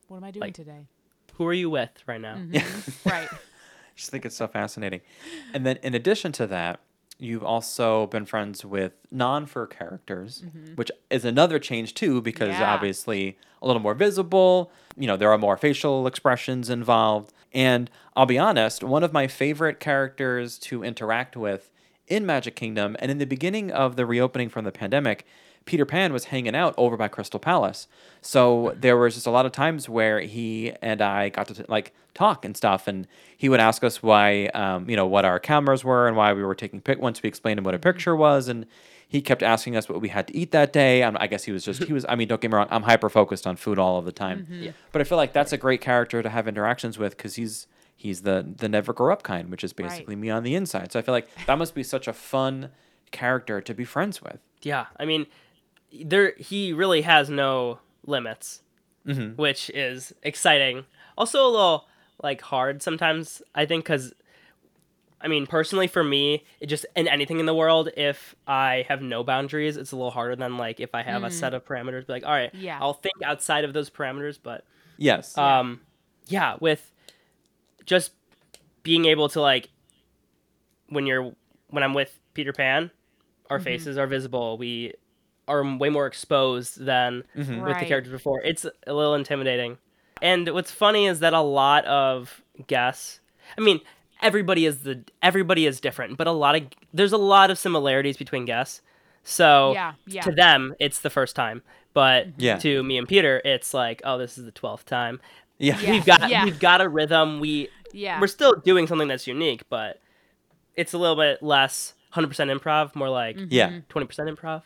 [SPEAKER 3] what am I doing
[SPEAKER 4] Like-
[SPEAKER 3] today?
[SPEAKER 4] who are you with right now? Mm-hmm.
[SPEAKER 3] Right.
[SPEAKER 2] I just think it's so fascinating. And then in addition to that, you've also been friends with non-fur characters, mm-hmm. which is another change too, because
[SPEAKER 3] Yeah.
[SPEAKER 2] obviously a little more visible. You know, there are more facial expressions involved. And I'll be honest, one of my favorite characters to interact with in Magic Kingdom, and in the beginning of the reopening from the pandemic, Peter Pan was hanging out over by Crystal Palace. So there was just a lot of times where he and I got to like talk and stuff, and he would ask us why, um, you know, what our cameras were and why we were taking pic. Once we explained him what a picture was, and he kept asking us what we had to eat that day. Um, I guess he was just he was. I mean, don't get me wrong, I'm hyper focused on food all of the time,
[SPEAKER 4] Yeah.
[SPEAKER 2] but I feel like that's a great character to have interactions with because he's he's the the never grow up kind, which is
[SPEAKER 3] Right.
[SPEAKER 2] basically me on the inside. So I feel like that must be such a fun character to be friends with.
[SPEAKER 4] Yeah. I mean, there he really has no limits,
[SPEAKER 2] Mhm.
[SPEAKER 4] which is exciting. Also a little like hard sometimes. I think because. I mean, personally, for me, it just in anything in the world, if I have no boundaries, it's a little harder than like if I have a set mm. of parameters. Be like, all right,
[SPEAKER 3] Yeah.
[SPEAKER 4] I'll think outside of those parameters, but
[SPEAKER 2] Yes.
[SPEAKER 4] um yeah with just being able to like when you're when i'm with peter pan our mm-hmm. faces are visible we are way more exposed than mm-hmm. with the characters before it's a little intimidating and what's funny is that a lot of guests i mean everybody is the everybody is different but a lot of there's a lot of similarities between guests so
[SPEAKER 3] Yeah, yeah.
[SPEAKER 4] to them it's the first time But mm-hmm.
[SPEAKER 2] Yeah.
[SPEAKER 4] to me and Peter, it's like, oh, this is the twelfth time.
[SPEAKER 2] Yeah.
[SPEAKER 3] Yeah.
[SPEAKER 4] We've got
[SPEAKER 3] Yeah.
[SPEAKER 4] we've got a rhythm. We
[SPEAKER 3] Yeah.
[SPEAKER 4] we're still doing something that's unique, but it's a little bit less 100% improv, more like mm-hmm.
[SPEAKER 2] Yeah.
[SPEAKER 4] 20% improv.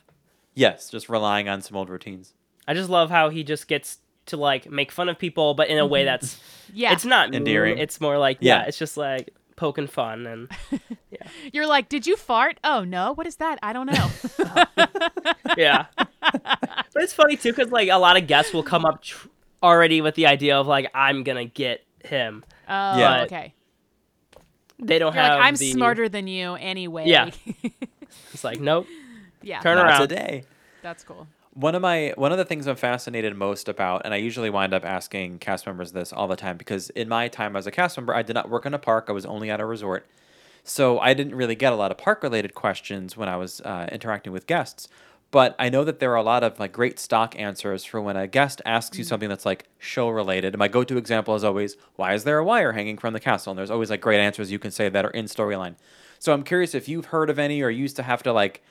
[SPEAKER 2] Yes. Just relying on some old routines.
[SPEAKER 4] I just love how he just gets to like make fun of people, but in a way mm-hmm. that's
[SPEAKER 3] yeah.
[SPEAKER 4] it's not mean,
[SPEAKER 2] Endearing.
[SPEAKER 4] It's more like yeah,
[SPEAKER 2] Yeah.
[SPEAKER 4] it's just like poking fun and
[SPEAKER 3] You're like, did you fart? Oh no, what is that? I don't know.
[SPEAKER 4] yeah. but it's funny too because like a lot of guests will come up tr- already with the idea of like I'm gonna get him.
[SPEAKER 3] Oh,
[SPEAKER 2] Yeah.
[SPEAKER 3] okay.
[SPEAKER 4] They don't
[SPEAKER 3] You're
[SPEAKER 4] have.
[SPEAKER 3] like, I'm
[SPEAKER 4] the-
[SPEAKER 3] smarter than you anyway.
[SPEAKER 4] Yeah. It's like nope.
[SPEAKER 3] yeah.
[SPEAKER 4] Turn
[SPEAKER 2] Not
[SPEAKER 4] around.
[SPEAKER 2] today.
[SPEAKER 3] That's cool.
[SPEAKER 2] One of my one of the things I'm fascinated most about, and I usually wind up asking cast members this all the time because in my time as a cast member, I did not work in a park. I was only at a resort, so I didn't really get a lot of park related questions when I was uh, interacting with guests. But I know that there are a lot of like great stock answers for when a guest asks you something that's like show related. And my go to example is always, "Why is there a wire hanging from the castle?" And there's always like great answers you can say that are in storyline. So I'm curious if you've heard of any or used to have to like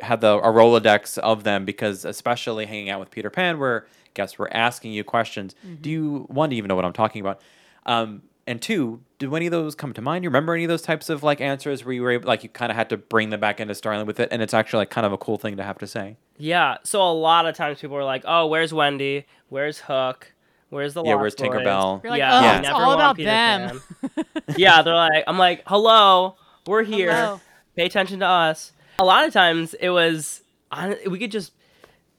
[SPEAKER 2] had the a Rolodex of them because especially hanging out with Peter Pan where guests were asking you questions. Do you one even know what I'm talking about? Um, and two, did any of those come to mind? You remember any of those types of like answers where you were able, like you kind of had to bring them back into storyline with it, and it's actually like kind of a cool thing to have to say.
[SPEAKER 4] Yeah. So a lot of times people are like, oh, where's Wendy? Where's Hook? Where's the
[SPEAKER 2] Yeah,
[SPEAKER 4] Lost
[SPEAKER 2] where's
[SPEAKER 4] Boys?"
[SPEAKER 2] Tinkerbell?
[SPEAKER 3] You're like,
[SPEAKER 4] yeah,
[SPEAKER 3] oh,
[SPEAKER 2] Yeah.
[SPEAKER 3] It's all about
[SPEAKER 4] Peter
[SPEAKER 3] them.
[SPEAKER 4] Pan. yeah, they're like, I'm like, hello, we're here.
[SPEAKER 3] Hello.
[SPEAKER 4] Pay attention to us. A lot of times it was, we could just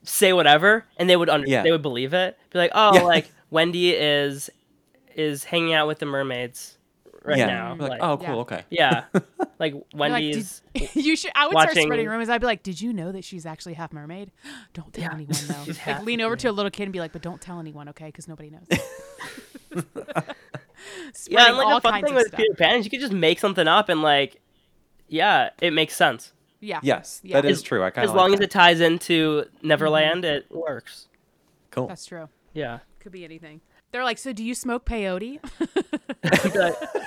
[SPEAKER 4] say whatever, and they would under,
[SPEAKER 2] Yeah.
[SPEAKER 4] they would believe it. Be like, oh,
[SPEAKER 2] Yeah.
[SPEAKER 4] like Wendy is is hanging out with the mermaids right
[SPEAKER 2] yeah.
[SPEAKER 4] now.
[SPEAKER 2] Like,
[SPEAKER 4] Like,
[SPEAKER 2] oh, cool.
[SPEAKER 3] Yeah.
[SPEAKER 2] Okay.
[SPEAKER 4] yeah, like
[SPEAKER 3] You're like,
[SPEAKER 4] Wendy's.
[SPEAKER 3] did- you should. I would start spreading rumors. I'd be like, "Did you know that she's actually half mermaid? Don't tell
[SPEAKER 4] Yeah.
[SPEAKER 3] anyone though."
[SPEAKER 4] She's
[SPEAKER 3] like
[SPEAKER 4] half
[SPEAKER 3] lean over to a little kid and be like, "But don't tell anyone, okay? Because nobody knows."
[SPEAKER 4] yeah, and like
[SPEAKER 3] all
[SPEAKER 4] the fun thing with
[SPEAKER 3] stuff.
[SPEAKER 4] Peter Pan is you could just make something up and like, yeah, it makes sense.
[SPEAKER 3] Yeah.
[SPEAKER 2] Yes,
[SPEAKER 3] Yeah.
[SPEAKER 2] that is
[SPEAKER 4] As-
[SPEAKER 2] true. I kind of
[SPEAKER 4] As
[SPEAKER 2] of
[SPEAKER 4] long
[SPEAKER 2] like
[SPEAKER 4] as it ties into Neverland,
[SPEAKER 3] Mm-hmm.
[SPEAKER 4] it works.
[SPEAKER 2] cool.
[SPEAKER 3] That's true.
[SPEAKER 4] Yeah.
[SPEAKER 3] Could be anything. They're like, "So do you smoke peyote?"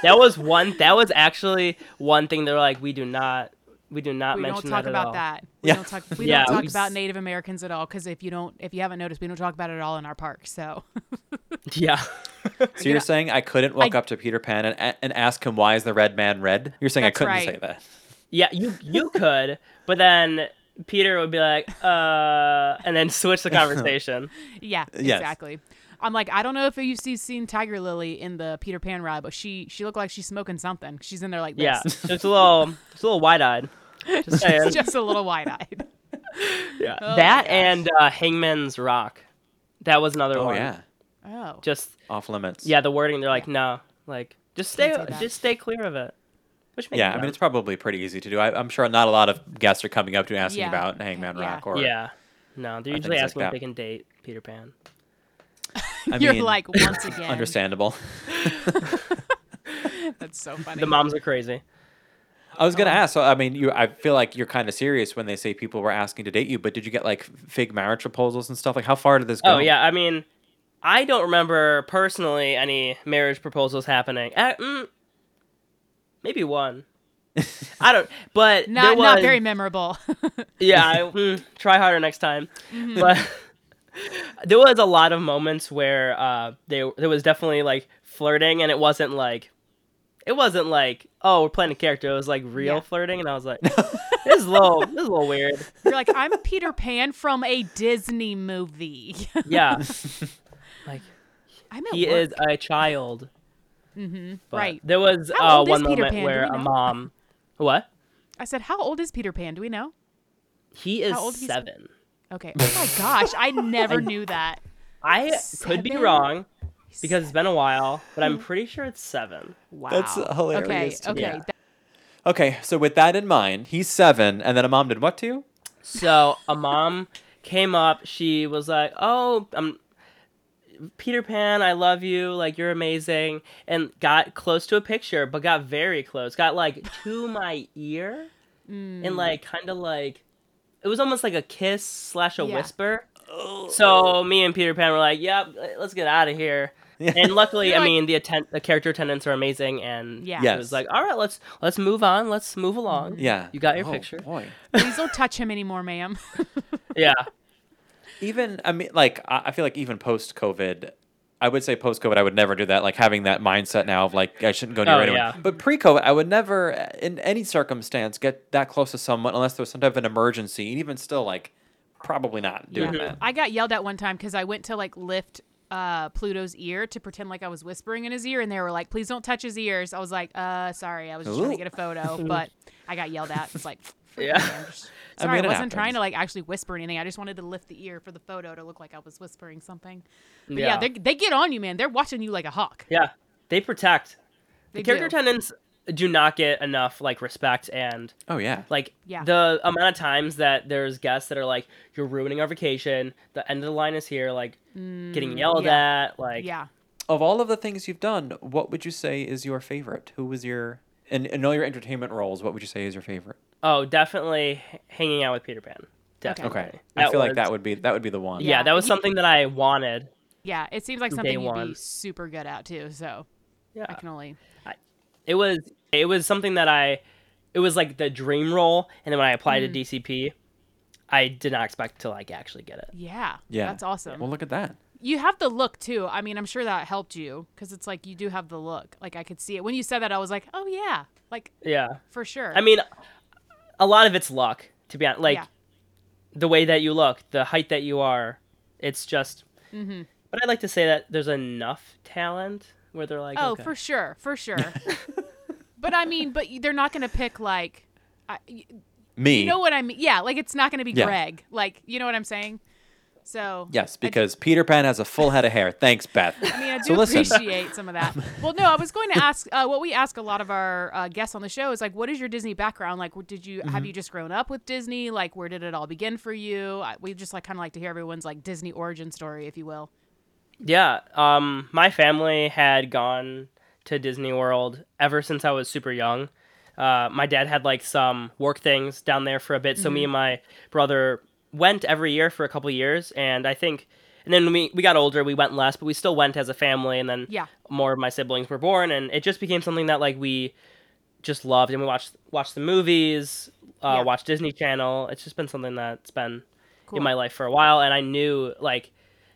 [SPEAKER 4] That was one. That was actually one thing they're like, we do not, we do not mention.
[SPEAKER 3] we don't talk
[SPEAKER 4] that at
[SPEAKER 3] about
[SPEAKER 4] all.
[SPEAKER 3] that. We
[SPEAKER 2] Yeah.
[SPEAKER 3] don't talk. We
[SPEAKER 4] Yeah,
[SPEAKER 3] don't talk
[SPEAKER 4] we
[SPEAKER 3] about
[SPEAKER 4] s-
[SPEAKER 3] Native Americans at all. Because if you don't, if you haven't noticed, we don't talk about it at all in our park. So
[SPEAKER 4] Yeah.
[SPEAKER 2] So you're saying I couldn't walk
[SPEAKER 3] I-
[SPEAKER 2] up to Peter Pan and, and ask him why is the red man red? You're saying I couldn't
[SPEAKER 3] right.
[SPEAKER 2] say that.
[SPEAKER 4] Yeah. You you could, but then Peter would be like, uh, and then switch the conversation.
[SPEAKER 3] yeah,
[SPEAKER 2] Yes.
[SPEAKER 3] exactly. I'm like, I don't know if you've seen- seen Tiger Lily in the Peter Pan ride, but she she looked like she's smoking something. She's in there like this.
[SPEAKER 4] yeah. It's a little, it's a little wide eyed. Just.
[SPEAKER 3] It's just a little wide eyed.
[SPEAKER 4] yeah.
[SPEAKER 3] Oh
[SPEAKER 4] that and uh, Hangman's Rock. That was another
[SPEAKER 2] Oh
[SPEAKER 4] one.
[SPEAKER 2] yeah,
[SPEAKER 3] Oh.
[SPEAKER 4] Just
[SPEAKER 2] off limits.
[SPEAKER 4] yeah, the wording. They're like, no, like just stay,
[SPEAKER 3] Can't say that.
[SPEAKER 4] just stay clear of it. Which
[SPEAKER 2] Yeah, I mean it's probably pretty easy to do. I, I'm sure not a lot of guests are coming up to asking
[SPEAKER 3] Yeah.
[SPEAKER 2] about Hangman
[SPEAKER 3] Yeah.
[SPEAKER 2] Rock or
[SPEAKER 4] yeah. No, they're usually
[SPEAKER 2] things like
[SPEAKER 4] asking if they can date Peter Pan.
[SPEAKER 2] I
[SPEAKER 3] You're
[SPEAKER 2] mean,
[SPEAKER 3] like once again.
[SPEAKER 2] understandable.
[SPEAKER 3] That's so funny.
[SPEAKER 4] The moms are crazy.
[SPEAKER 2] I was gonna
[SPEAKER 3] Oh.
[SPEAKER 2] ask. So I mean, you. I feel like you're kind of serious when they say people were asking to date you. But did you get like fake marriage proposals and stuff? Like, how far did this go?
[SPEAKER 4] Oh yeah, I mean, I don't remember personally any marriage proposals happening. Uh, mm, maybe one. I don't, but there
[SPEAKER 3] not
[SPEAKER 4] was,
[SPEAKER 3] not very memorable.
[SPEAKER 4] Yeah, I, mm, try harder next time.
[SPEAKER 3] Mm-hmm.
[SPEAKER 4] But there was a lot of moments where uh, they there was definitely like flirting, and it wasn't like it wasn't like oh we're playing a character. It was like real
[SPEAKER 3] Yeah.
[SPEAKER 4] flirting, and I was like, this is a little this is a little weird.
[SPEAKER 3] You're like, I'm Peter Pan from a Disney movie.
[SPEAKER 4] Yeah, like
[SPEAKER 3] I'm at
[SPEAKER 4] he
[SPEAKER 3] work.
[SPEAKER 4] is a child.
[SPEAKER 3] Mhm. Right.
[SPEAKER 4] There was uh, one
[SPEAKER 3] Peter
[SPEAKER 4] moment
[SPEAKER 3] Pan?
[SPEAKER 4] Where a mom. What?
[SPEAKER 3] I said, how old is Peter Pan? Do we know?
[SPEAKER 4] He is
[SPEAKER 3] How old he's-
[SPEAKER 4] seven.
[SPEAKER 3] Okay. Oh my gosh, I never knew that.
[SPEAKER 4] I could be wrong because it's been a while, but I'm pretty sure it's seven.
[SPEAKER 3] Wow.
[SPEAKER 2] That's hilarious
[SPEAKER 3] Okay.
[SPEAKER 2] to me.
[SPEAKER 3] Okay.
[SPEAKER 4] Yeah.
[SPEAKER 3] that-
[SPEAKER 2] Okay, so with that in mind, he's seven, and then a mom did what to?
[SPEAKER 4] So a mom came up. She was like, "Oh, I'm Peter Pan. I love you. Like you're amazing." And got close to a picture, but got very close. Got like to my ear,
[SPEAKER 3] Mm.
[SPEAKER 4] and like kind of like it was almost like a kiss slash a
[SPEAKER 3] Yeah.
[SPEAKER 4] whisper. So me and Peter Pan were like, "Yep, let's get out of here."
[SPEAKER 2] Yeah.
[SPEAKER 4] And luckily,
[SPEAKER 3] You're
[SPEAKER 4] I
[SPEAKER 3] like-
[SPEAKER 4] mean, the atten- the character attendants are amazing, and
[SPEAKER 3] Yeah.
[SPEAKER 4] it was like, "All right, let's let's move on. Let's move along."
[SPEAKER 2] Yeah,
[SPEAKER 4] You got your
[SPEAKER 2] Oh,
[SPEAKER 4] picture.
[SPEAKER 2] Boy,
[SPEAKER 3] Please don't touch him anymore, ma'am.
[SPEAKER 4] Yeah.
[SPEAKER 2] Even I mean, like I I feel like even post COVID, I would say post COVID, I would never do that. Like having that mindset now of like I shouldn't go near
[SPEAKER 4] Oh,
[SPEAKER 2] anyone.
[SPEAKER 4] yeah.
[SPEAKER 2] But pre COVID, I would never, in any circumstance, get that close to someone unless there was some type of an emergency. And even still, like probably not doing that.
[SPEAKER 3] I got yelled at one time because I went to like lift uh, Pluto's ear to pretend like I was whispering in his ear, and they were like, "Please don't touch his ears." I was like, "Uh, sorry, I was just trying to get a photo," but I got yelled at. It's like,
[SPEAKER 4] Yeah.
[SPEAKER 3] I'm just-
[SPEAKER 2] I
[SPEAKER 3] sorry, I,
[SPEAKER 2] mean, it
[SPEAKER 3] wasn't trying to like actually whisper anything. I just wanted to lift the ear for the photo to look like I was whispering something. But yeah,
[SPEAKER 4] Yeah.
[SPEAKER 3] they they get on you, man. They're watching you like a hawk.
[SPEAKER 4] Yeah, they protect.
[SPEAKER 3] They
[SPEAKER 4] the character
[SPEAKER 3] do.
[SPEAKER 4] attendants do not get enough like respect and
[SPEAKER 2] Oh yeah.
[SPEAKER 4] like
[SPEAKER 3] Yeah.
[SPEAKER 4] the amount of times that there's guests that are like, "You're ruining our vacation." The end of the line is here, like getting yelled
[SPEAKER 3] Mm, yeah.
[SPEAKER 4] at. Like,
[SPEAKER 3] Yeah.
[SPEAKER 2] Of all of the things you've done, what would you say is your favorite? Who was your in, in all your entertainment roles? What would you say is your favorite?
[SPEAKER 4] Oh, definitely hanging out with Peter Pan. Definitely.
[SPEAKER 2] Okay, I
[SPEAKER 4] That
[SPEAKER 2] feel like that would be that would be the one.
[SPEAKER 4] Yeah,
[SPEAKER 3] Yeah.
[SPEAKER 4] that was something that I wanted.
[SPEAKER 3] Yeah. It seems like something you'd be super good at too. So
[SPEAKER 4] Yeah.
[SPEAKER 3] I can only.
[SPEAKER 4] it was it was something that I it was like the dream role and then when I applied
[SPEAKER 3] Mm.
[SPEAKER 4] to DCP I did not expect to like actually get it.
[SPEAKER 3] Yeah.
[SPEAKER 2] Yeah.
[SPEAKER 3] That's awesome.
[SPEAKER 2] Well, look at that.
[SPEAKER 3] you have the look too. I mean, I'm sure that helped you because it's like you do have the look. Like I could see it when you said that. I was like, oh yeah, like
[SPEAKER 4] Yeah.
[SPEAKER 3] for sure.
[SPEAKER 4] I mean a lot of it's luck to be honest. Like
[SPEAKER 3] Yeah.
[SPEAKER 4] the way that you look, the height that you are, it's just
[SPEAKER 3] Mm-hmm.
[SPEAKER 4] But I'd like to say that there's enough talent where they're like
[SPEAKER 3] oh,
[SPEAKER 4] okay.
[SPEAKER 3] for sure, for sure. but I mean, but they're not gonna pick like, I, you know what I mean? Yeah, like it's not gonna be
[SPEAKER 2] Yeah.
[SPEAKER 3] Greg. Like you know what I'm saying? So
[SPEAKER 2] Yes,
[SPEAKER 3] I-
[SPEAKER 2] because Peter Pan has a full head of hair. Thanks, Beth.
[SPEAKER 3] I mean, I do
[SPEAKER 2] So listen.
[SPEAKER 3] appreciate some of that. Well, no, I was going to ask uh, what we ask a lot of our uh, guests on the show is like, what is your Disney background? Like, wh- did you
[SPEAKER 2] Mm-hmm.
[SPEAKER 3] have you just grown up with Disney? Like, where did it all begin for you? I, we just like kind of like to hear everyone's like Disney origin story, if you will.
[SPEAKER 4] Yeah, um, my family had gone to Disney World ever since I was super young. Uh, my dad had like some work things down there for a bit, so me and my brother went every year for a couple years, and I think, and then we we got older, we went less, but we still went as a family, and then
[SPEAKER 3] Yeah.
[SPEAKER 4] more of my siblings were born, and it just became something that like we just loved, and we watched watched the movies, uh,
[SPEAKER 3] Yeah.
[SPEAKER 4] watched Disney Channel. It's just been something that's been
[SPEAKER 3] Cool.
[SPEAKER 4] in my life for a while, and I knew like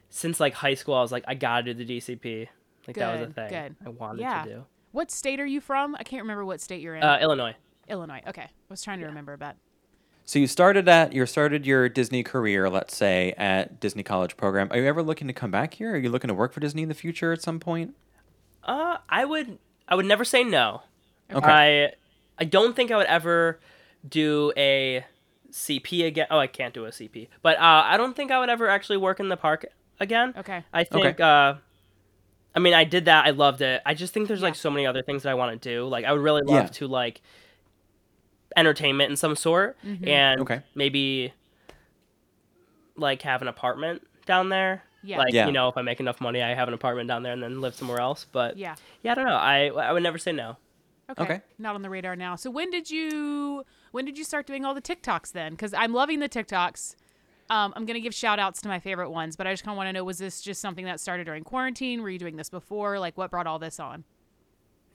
[SPEAKER 4] since like high school, I was like, I gotta do the DCP. Like that was a
[SPEAKER 3] Good,
[SPEAKER 4] thing
[SPEAKER 3] good.
[SPEAKER 4] I wanted
[SPEAKER 3] Yeah.
[SPEAKER 4] to do.
[SPEAKER 3] What state are you from? I can't remember what state you're in.
[SPEAKER 4] Uh, Illinois.
[SPEAKER 3] Illinois. Okay, I was trying to remember that.
[SPEAKER 2] So you started at you started your Disney career, let's say, at Disney College program. Are you ever looking to come back here? Are you looking to work for Disney in the future at some point?
[SPEAKER 4] Uh, I would I would never say no.
[SPEAKER 2] Okay.
[SPEAKER 4] I I don't think I would ever do a CP again. Oh, I can't do a CP, but uh, I don't think I would ever actually work in the park again.
[SPEAKER 3] Okay.
[SPEAKER 4] I think.
[SPEAKER 2] Okay.
[SPEAKER 4] Uh, I mean, I did that. I loved it. I just think there's like so many other things that I want to do. Like, I would really love
[SPEAKER 2] Yeah.
[SPEAKER 4] to like entertainment in some sort,
[SPEAKER 3] Mm-hmm.
[SPEAKER 4] and
[SPEAKER 2] Okay.
[SPEAKER 4] maybe like have an apartment down there.
[SPEAKER 3] Yeah.
[SPEAKER 4] Like
[SPEAKER 2] Yeah.
[SPEAKER 4] you know, if I make enough money, I have an apartment down there and then live somewhere else. But
[SPEAKER 3] Yeah.
[SPEAKER 4] yeah, I don't know. I I would never say no.
[SPEAKER 3] Okay.
[SPEAKER 2] Okay.
[SPEAKER 3] Not on the radar now. So when did you when did you start doing all the TikToks then? Because I'm loving the TikToks. Um, I'm gonna give shout outs to my favorite ones, but I just kind of want to know: was this just something that started during quarantine? Were you doing this before? Like, what brought all this on?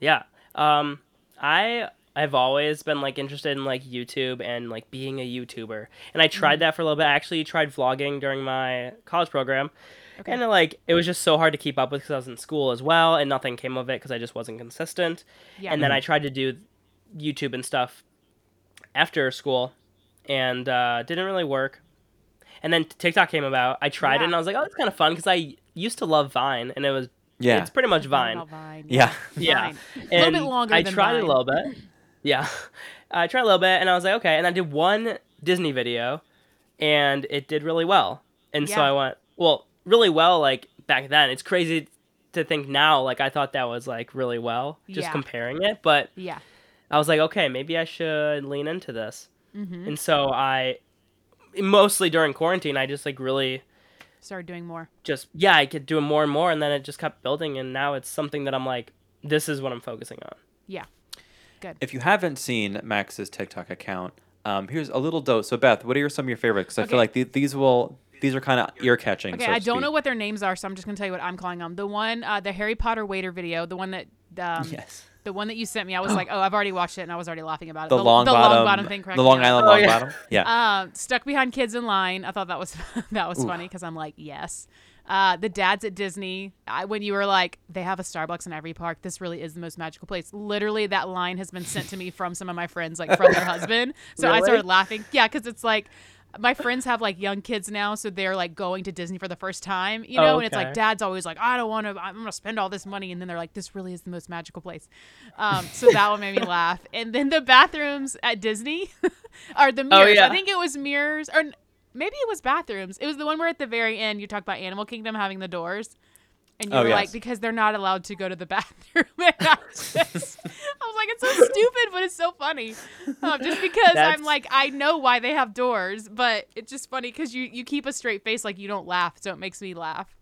[SPEAKER 4] Yeah. Um, I I've always been like interested in like YouTube and like being a YouTuber, and I tried that for a little bit. I actually tried vlogging during my college program,
[SPEAKER 3] Okay.
[SPEAKER 4] and like it was just so hard to keep up with because I was in school as well, and nothing came of it because I just wasn't consistent.
[SPEAKER 3] Yeah.
[SPEAKER 4] And then I tried to do YouTube and stuff after school, and uh, didn't really work. And then TikTok came about. I tried
[SPEAKER 3] Yeah.
[SPEAKER 4] it, and I was like, "Oh, it's kind of fun," because I used to love Vine, and it was
[SPEAKER 2] Yeah.
[SPEAKER 4] it's pretty much Vine.
[SPEAKER 3] Vine?
[SPEAKER 2] Yeah.
[SPEAKER 4] Yeah.
[SPEAKER 3] Vine. A little bit
[SPEAKER 4] And
[SPEAKER 3] longer
[SPEAKER 4] I
[SPEAKER 3] than
[SPEAKER 4] tried it
[SPEAKER 3] Vine.
[SPEAKER 4] a little bit. Yeah. I tried a little bit and I was like, okay. And I did one Disney video and it did really well. And so I went, well, really well, like back then. It's crazy to think now, like I thought that was like really well, just
[SPEAKER 3] Yeah.
[SPEAKER 4] comparing it. But
[SPEAKER 3] Yeah.
[SPEAKER 4] I was like, okay, maybe I should lean into this.
[SPEAKER 3] Mm-hmm.
[SPEAKER 4] And so I, mostly during quarantine, I just like really
[SPEAKER 3] Started doing more.
[SPEAKER 4] just, yeah, I could do more and more. And then it just kept building. And now it's something that I'm like, this is what I'm focusing on.
[SPEAKER 3] Yeah.
[SPEAKER 2] If you haven't seen Max's TikTok account, um, here's a little dose. So Beth, what are some of your favorites? Because I
[SPEAKER 3] Okay.
[SPEAKER 2] feel like th- these will these are kind of ear catching.
[SPEAKER 3] Okay, I don't know what their names are, so I'm just gonna tell you what I'm calling them. The one, uh, the Harry Potter waiter video, the one that Um,
[SPEAKER 2] Yes.
[SPEAKER 3] The one that you sent me, I was like, oh, I've already watched it, and I was already laughing about it.
[SPEAKER 2] The, long
[SPEAKER 3] the
[SPEAKER 2] bottom,
[SPEAKER 3] long bottom thing. cracked
[SPEAKER 2] the Long. Island
[SPEAKER 4] Oh,
[SPEAKER 2] long
[SPEAKER 4] yeah.
[SPEAKER 2] bottom. Yeah.
[SPEAKER 3] Um, stuck behind kids in line. I thought that was that was funny because I'm like, yes. Uh, the dads at Disney. I, when you were like, they have a Starbucks in every park. This really is the most magical place. Literally, that line has been sent to me from some of my friends, like from their husband. So I started laughing. Yeah, because it's like. My friends have like young kids now, so they're like going to Disney for the first time, you know, and it's like dad's always like, I don't want to, I'm gonna spend all this money, and then they're like, this really is the most magical place. Um, so that one made me laugh. And then the bathrooms at Disney are the mirrors.
[SPEAKER 4] Oh, yeah.
[SPEAKER 3] I think it was mirrors, or maybe it was bathrooms. It was the one where at the very end you talk about Animal Kingdom having the doors. And you
[SPEAKER 2] Oh,
[SPEAKER 3] were
[SPEAKER 2] yes.
[SPEAKER 3] like, because they're not allowed to go to the bathroom. And I, just, I was like, it's so stupid, but it's so funny. Um, just because
[SPEAKER 4] That's-
[SPEAKER 3] I'm like, I know why they have doors, but it's just funny because you, you keep a straight face, like you don't laugh, so it makes me laugh.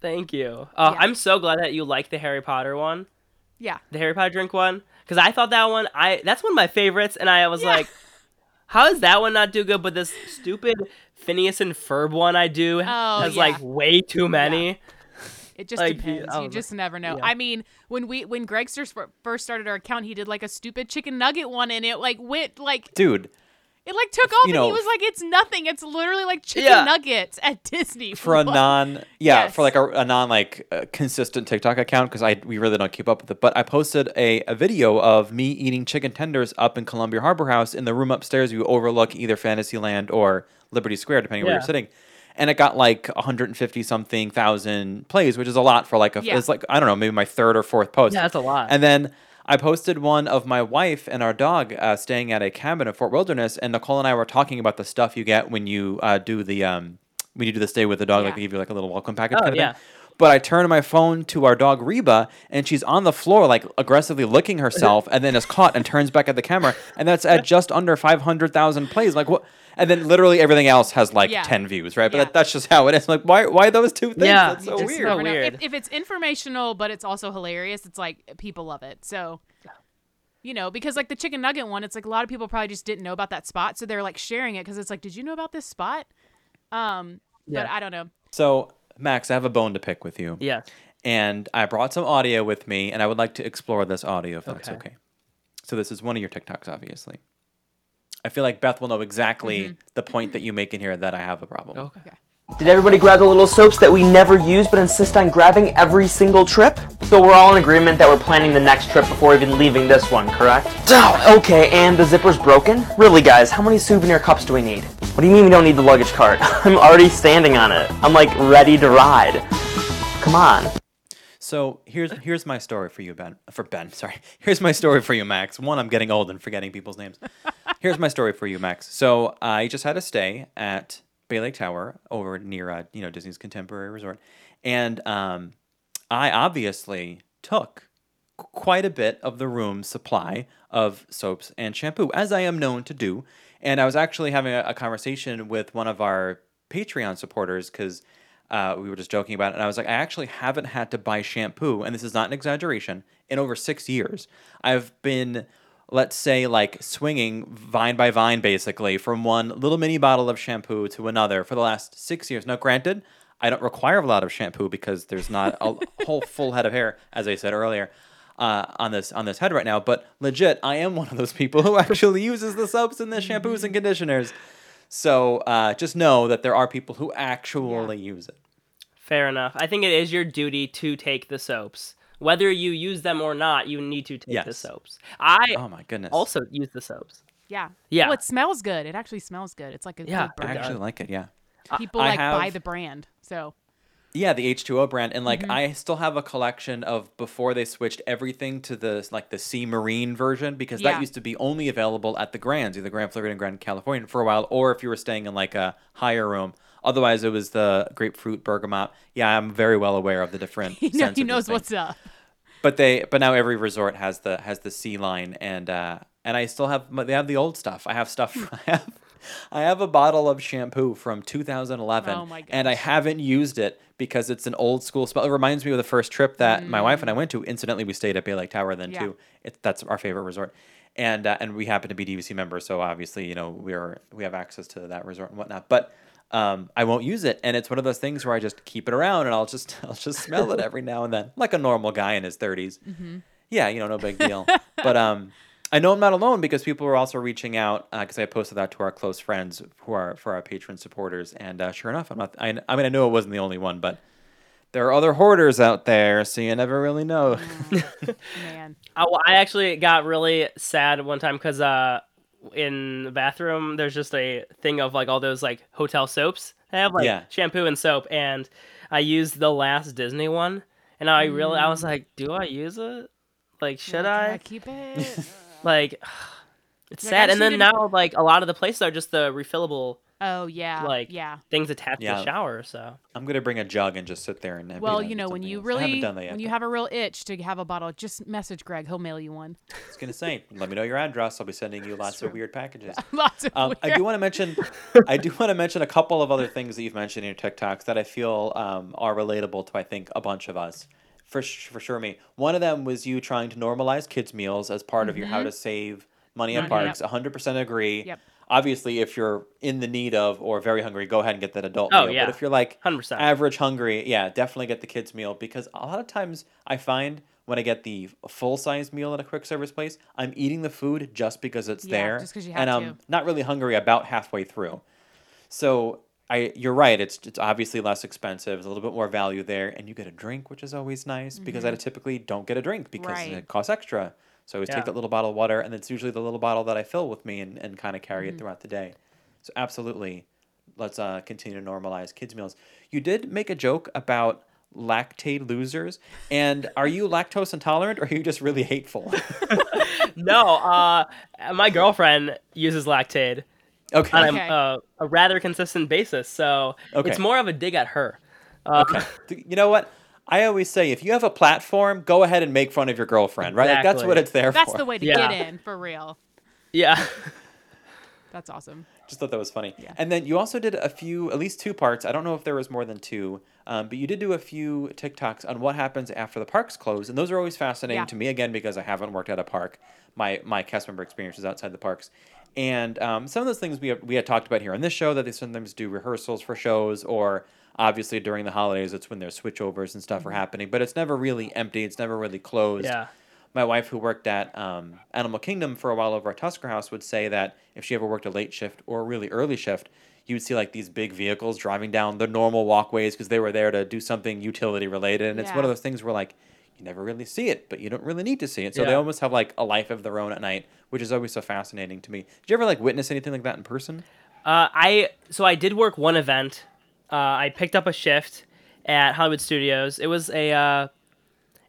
[SPEAKER 4] Thank you. Uh,
[SPEAKER 3] Yeah.
[SPEAKER 4] I'm so glad that you like the Harry Potter one,
[SPEAKER 3] Yeah.
[SPEAKER 4] the Harry Potter drink one, because I thought that one, I that's one of my favorites, and I was
[SPEAKER 3] Yeah.
[SPEAKER 4] like, how does that one not do good? But this stupid Phineas and Ferb one I do
[SPEAKER 3] Oh,
[SPEAKER 4] has
[SPEAKER 3] yeah.
[SPEAKER 4] like way too many.
[SPEAKER 3] It just
[SPEAKER 4] Like,
[SPEAKER 3] depends.
[SPEAKER 4] I
[SPEAKER 3] You
[SPEAKER 4] was
[SPEAKER 3] just never know.
[SPEAKER 4] yeah.
[SPEAKER 3] I mean, when we when Greg first first started our account, he did like a stupid chicken nugget one, and it like went like
[SPEAKER 2] Dude,
[SPEAKER 3] it like took off,
[SPEAKER 2] You
[SPEAKER 3] and he was like, "It's nothing. It's literally like chicken
[SPEAKER 4] Yeah.
[SPEAKER 3] nuggets at Disney."
[SPEAKER 2] for a non yeah
[SPEAKER 3] Yes.
[SPEAKER 2] for like a, a non like uh, consistent tiktok account because i we really don't keep up with it but i posted a, a video of me eating chicken tenders up in columbia harbor house in the room upstairs you overlook either fantasyland or liberty square depending where you're sitting and it got like 150 something thousand plays which is a lot for like a
[SPEAKER 3] Yeah.
[SPEAKER 2] it's like i don't know maybe my third or fourth post
[SPEAKER 4] Yeah, that's a lot.
[SPEAKER 2] and then I posted one of my wife and our dog uh, staying at a cabin at Fort Wilderness, and Nicole and I were talking about the stuff you get when you uh, do the um, when you do the stay with the dog. Like they give you like a little welcome package.
[SPEAKER 4] Oh,
[SPEAKER 2] kind of
[SPEAKER 4] yeah.
[SPEAKER 2] Thing. But I turned my phone to our dog Reba, and she's on the floor like aggressively licking herself, and then is caught and turns back at the camera, and that's at just under five hundred thousand plays. Like what? And then literally everything else has like
[SPEAKER 3] Yeah.
[SPEAKER 2] ten views, right? But
[SPEAKER 3] Yeah.
[SPEAKER 2] that, that's just how it is. Like why? Why those two things?
[SPEAKER 4] Yeah.
[SPEAKER 2] that's so
[SPEAKER 3] just
[SPEAKER 2] weird.
[SPEAKER 4] So
[SPEAKER 3] never know.
[SPEAKER 4] weird.
[SPEAKER 3] If, if it's informational, but it's also hilarious, it's like people love it. So, you know, because like the chicken nugget one, it's like a lot of people probably just didn't know about that spot, so they're like sharing it because it's like, did you know about this spot? Um, but I don't know.
[SPEAKER 2] So Max, I have a bone to pick with you.
[SPEAKER 4] yeah.
[SPEAKER 2] and I brought some audio with me, and I would like to explore this audio if that's
[SPEAKER 4] Okay.
[SPEAKER 2] okay. So this is one of your TikToks, obviously. I feel like Beth will know exactly mm-hmm. the point that you make in here that I have a problem.
[SPEAKER 4] Okay.
[SPEAKER 3] Okay.
[SPEAKER 1] Did everybody grab the little soaps that we never use but insist on grabbing every single trip? So we're all in agreement that we're planning the next trip before even leaving this one, correct? Oh, okay, and the zipper's broken? Really, guys, how many souvenir cups do we need? What do you mean we don't need the luggage cart? I'm already standing on it. I'm like ready to ride. Come on.
[SPEAKER 2] So here's here's my story for you, Ben. For Ben, sorry. Here's my story for you, Max. One, I'm getting old and forgetting people's names. here's my story for you, Max. So I just had a stay at Bay Lake Tower over near uh, you know Disney's Contemporary Resort, and um, I obviously took quite a bit of the room's supply of soaps and shampoo, as I am known to do. And I was actually having a, a conversation with one of our Patreon supporters because uh, we were just joking about it. And I was like, I actually haven't had to buy shampoo, and this is not an exaggeration, in over six years. I've been, let's say, like swinging vine by vine, basically, from one little mini bottle of shampoo to another for the last six years. Now, granted, I don't require a lot of shampoo because there's not a whole full head of hair, as I said earlier, uh, on this on this head right now. But legit, I am one of those people who actually uses the soaps and the shampoos and conditioners. So uh, just know that there are people who actually use it.
[SPEAKER 4] Fair enough. I think it is your duty to take the soaps. Whether you use them or not, you need to take the soaps. I
[SPEAKER 2] Oh my goodness!
[SPEAKER 4] also use the soaps.
[SPEAKER 3] Yeah.
[SPEAKER 4] Yeah.
[SPEAKER 3] Well, it smells good. It actually smells good. It's like a
[SPEAKER 4] Yeah,
[SPEAKER 3] good
[SPEAKER 2] I actually like it. Yeah.
[SPEAKER 3] People
[SPEAKER 2] I
[SPEAKER 3] like buy the brand. So
[SPEAKER 2] Yeah, the H2O brand, and like
[SPEAKER 3] Mm-hmm.
[SPEAKER 2] I still have a collection of before they switched everything to the like the Sea Marine version because
[SPEAKER 3] Yeah.
[SPEAKER 2] that used to be only available at the Grands, either Grand Floridian Grand Californian for a while, or if you were staying in like a higher room. Otherwise, it was the grapefruit bergamot. Yeah, I'm very well aware of the different.
[SPEAKER 3] he, know, he knows what's up.
[SPEAKER 2] But they, but now every resort has the has the sea line, and uh, and I still have they have the old stuff. I have stuff. I have I have a bottle of shampoo from 2011,
[SPEAKER 3] Oh my
[SPEAKER 2] and I haven't used it because it's an old school smell. It reminds me of the first trip that my wife and I went to. Incidentally, we stayed at Bay Lake Tower then
[SPEAKER 3] Mm. Yeah.
[SPEAKER 2] too. It, that's our favorite resort. And uh, and we happen to be DVC members, so obviously you know we're we have access to that resort and whatnot. But um, I won't use it, and it's one of those things where I just keep it around, and I'll just I'll just smell it every now and then, like a normal guy in his 30s. Yeah, you know, no big deal. but um, I know I'm not alone because people are also reaching out because I posted that to our close friends who are for our Patreon supporters, and uh, sure enough, I'm not. I, I mean, I knew it wasn't the only one, but there are other hoarders out there, so you never really know.
[SPEAKER 3] Man.
[SPEAKER 4] I, well, I actually got really sad one time because uh, in the bathroom there's just a thing of like all those like hotel soaps. I have like
[SPEAKER 2] Yeah.
[SPEAKER 4] shampoo and soap, and I used the last Disney one, and I really I was mm. like, do I use it? Like, should
[SPEAKER 3] Like, can
[SPEAKER 4] I?
[SPEAKER 3] keep it?
[SPEAKER 4] Like, it's
[SPEAKER 3] Like,
[SPEAKER 4] sad. And then now like a lot of the places are just the refillable
[SPEAKER 3] oh yeah.
[SPEAKER 4] Like,
[SPEAKER 3] yeah.
[SPEAKER 4] things attached to
[SPEAKER 2] Yeah.
[SPEAKER 4] the shower. So
[SPEAKER 2] I'm gonna bring a jug and just sit there and. every
[SPEAKER 3] Well, you know, when you
[SPEAKER 2] else. I haven't
[SPEAKER 3] really
[SPEAKER 2] done that yet,
[SPEAKER 3] when you
[SPEAKER 2] though.
[SPEAKER 3] have a real itch to have a bottle, just message Greg. He'll mail you one.
[SPEAKER 2] I was gonna say, let me know your address. I'll be sending you lots of weird packages.
[SPEAKER 3] Lots of
[SPEAKER 2] Um, I
[SPEAKER 3] weird-
[SPEAKER 2] do want to mention, I do want to mention a couple of other things that you've mentioned in your TikToks that I feel um, are relatable to I think a bunch of us. For sh- for sure, me. One of them was you trying to normalize kids meals as part of your how to save money at
[SPEAKER 3] Money,
[SPEAKER 2] parks. 100% agree.
[SPEAKER 3] Yep.
[SPEAKER 2] Obviously, if you're in the need of or very hungry, go ahead and get that adult
[SPEAKER 4] Oh,
[SPEAKER 2] meal.
[SPEAKER 4] yeah.
[SPEAKER 2] But if you're like
[SPEAKER 4] 100%.
[SPEAKER 2] average hungry, yeah, definitely get the kids meal because a lot of times I find when I get the full size meal at a quick service place, I'm eating the food just because it's
[SPEAKER 3] Yeah,
[SPEAKER 2] there,
[SPEAKER 3] just 'cause you have
[SPEAKER 2] and
[SPEAKER 3] have
[SPEAKER 2] I'm
[SPEAKER 3] to.
[SPEAKER 2] not really hungry about halfway through. So I, you're right. It's it's obviously less expensive. There's a little bit more value there, and you get a drink, which is always nice because I typically don't get a drink because
[SPEAKER 3] Mm-hmm. Right.
[SPEAKER 2] it costs extra. So I always
[SPEAKER 4] Yeah.
[SPEAKER 2] take that little bottle of water, and it's usually the little bottle that I fill with me and, and kind of carry
[SPEAKER 3] Mm-hmm.
[SPEAKER 2] it throughout the day. So absolutely, let's uh, continue to normalize kids meals. You did make a joke about Lactaid losers, and are you lactose intolerant or are you just really hateful?
[SPEAKER 4] no, uh, my girlfriend uses Lactaid
[SPEAKER 2] Okay.
[SPEAKER 4] on
[SPEAKER 3] Okay.
[SPEAKER 4] a, uh, a rather consistent basis, so
[SPEAKER 2] Okay.
[SPEAKER 4] it's more of a dig at her. Uh,
[SPEAKER 2] Okay. You know what? I always say if you have a platform, go ahead and make fun of your girlfriend, right? Like, that's what it's there
[SPEAKER 3] That's
[SPEAKER 2] for.
[SPEAKER 3] That's the way to
[SPEAKER 4] Yeah.
[SPEAKER 3] get in for real.
[SPEAKER 4] Yeah.
[SPEAKER 3] That's awesome.
[SPEAKER 2] Just thought that was funny.
[SPEAKER 3] Yeah.
[SPEAKER 2] And then you also did a few, at least two parts. I don't know if there was more than two, um, but you did do a few TikToks on what happens after the parks close, and those are always fascinating
[SPEAKER 3] Yeah.
[SPEAKER 2] to me. Again, because I haven't worked at a park, my my cast member experience is outside the parks, and um, some of those things we have, we had talked about here on this show that they sometimes do rehearsals for shows, or obviously during the holidays, it's when their switchovers and stuff are happening, but it's never really empty. It's never really closed
[SPEAKER 4] Yeah.
[SPEAKER 2] my wife who worked at um, Animal Kingdom for a while over at Tusker House would say that if she ever worked a late shift or a really early shift, you would see like these big vehicles driving down the normal walkways because they were there to do something utility related. And it's one of those things where like you never really see it, but you don't really need to see it. So they almost have like a life of their own at night, which is always so fascinating to me. Did you ever like witness anything like that in person?
[SPEAKER 4] Uh, I so I did work one event. Uh, I picked up a shift at Hollywood Studios. It was a, uh,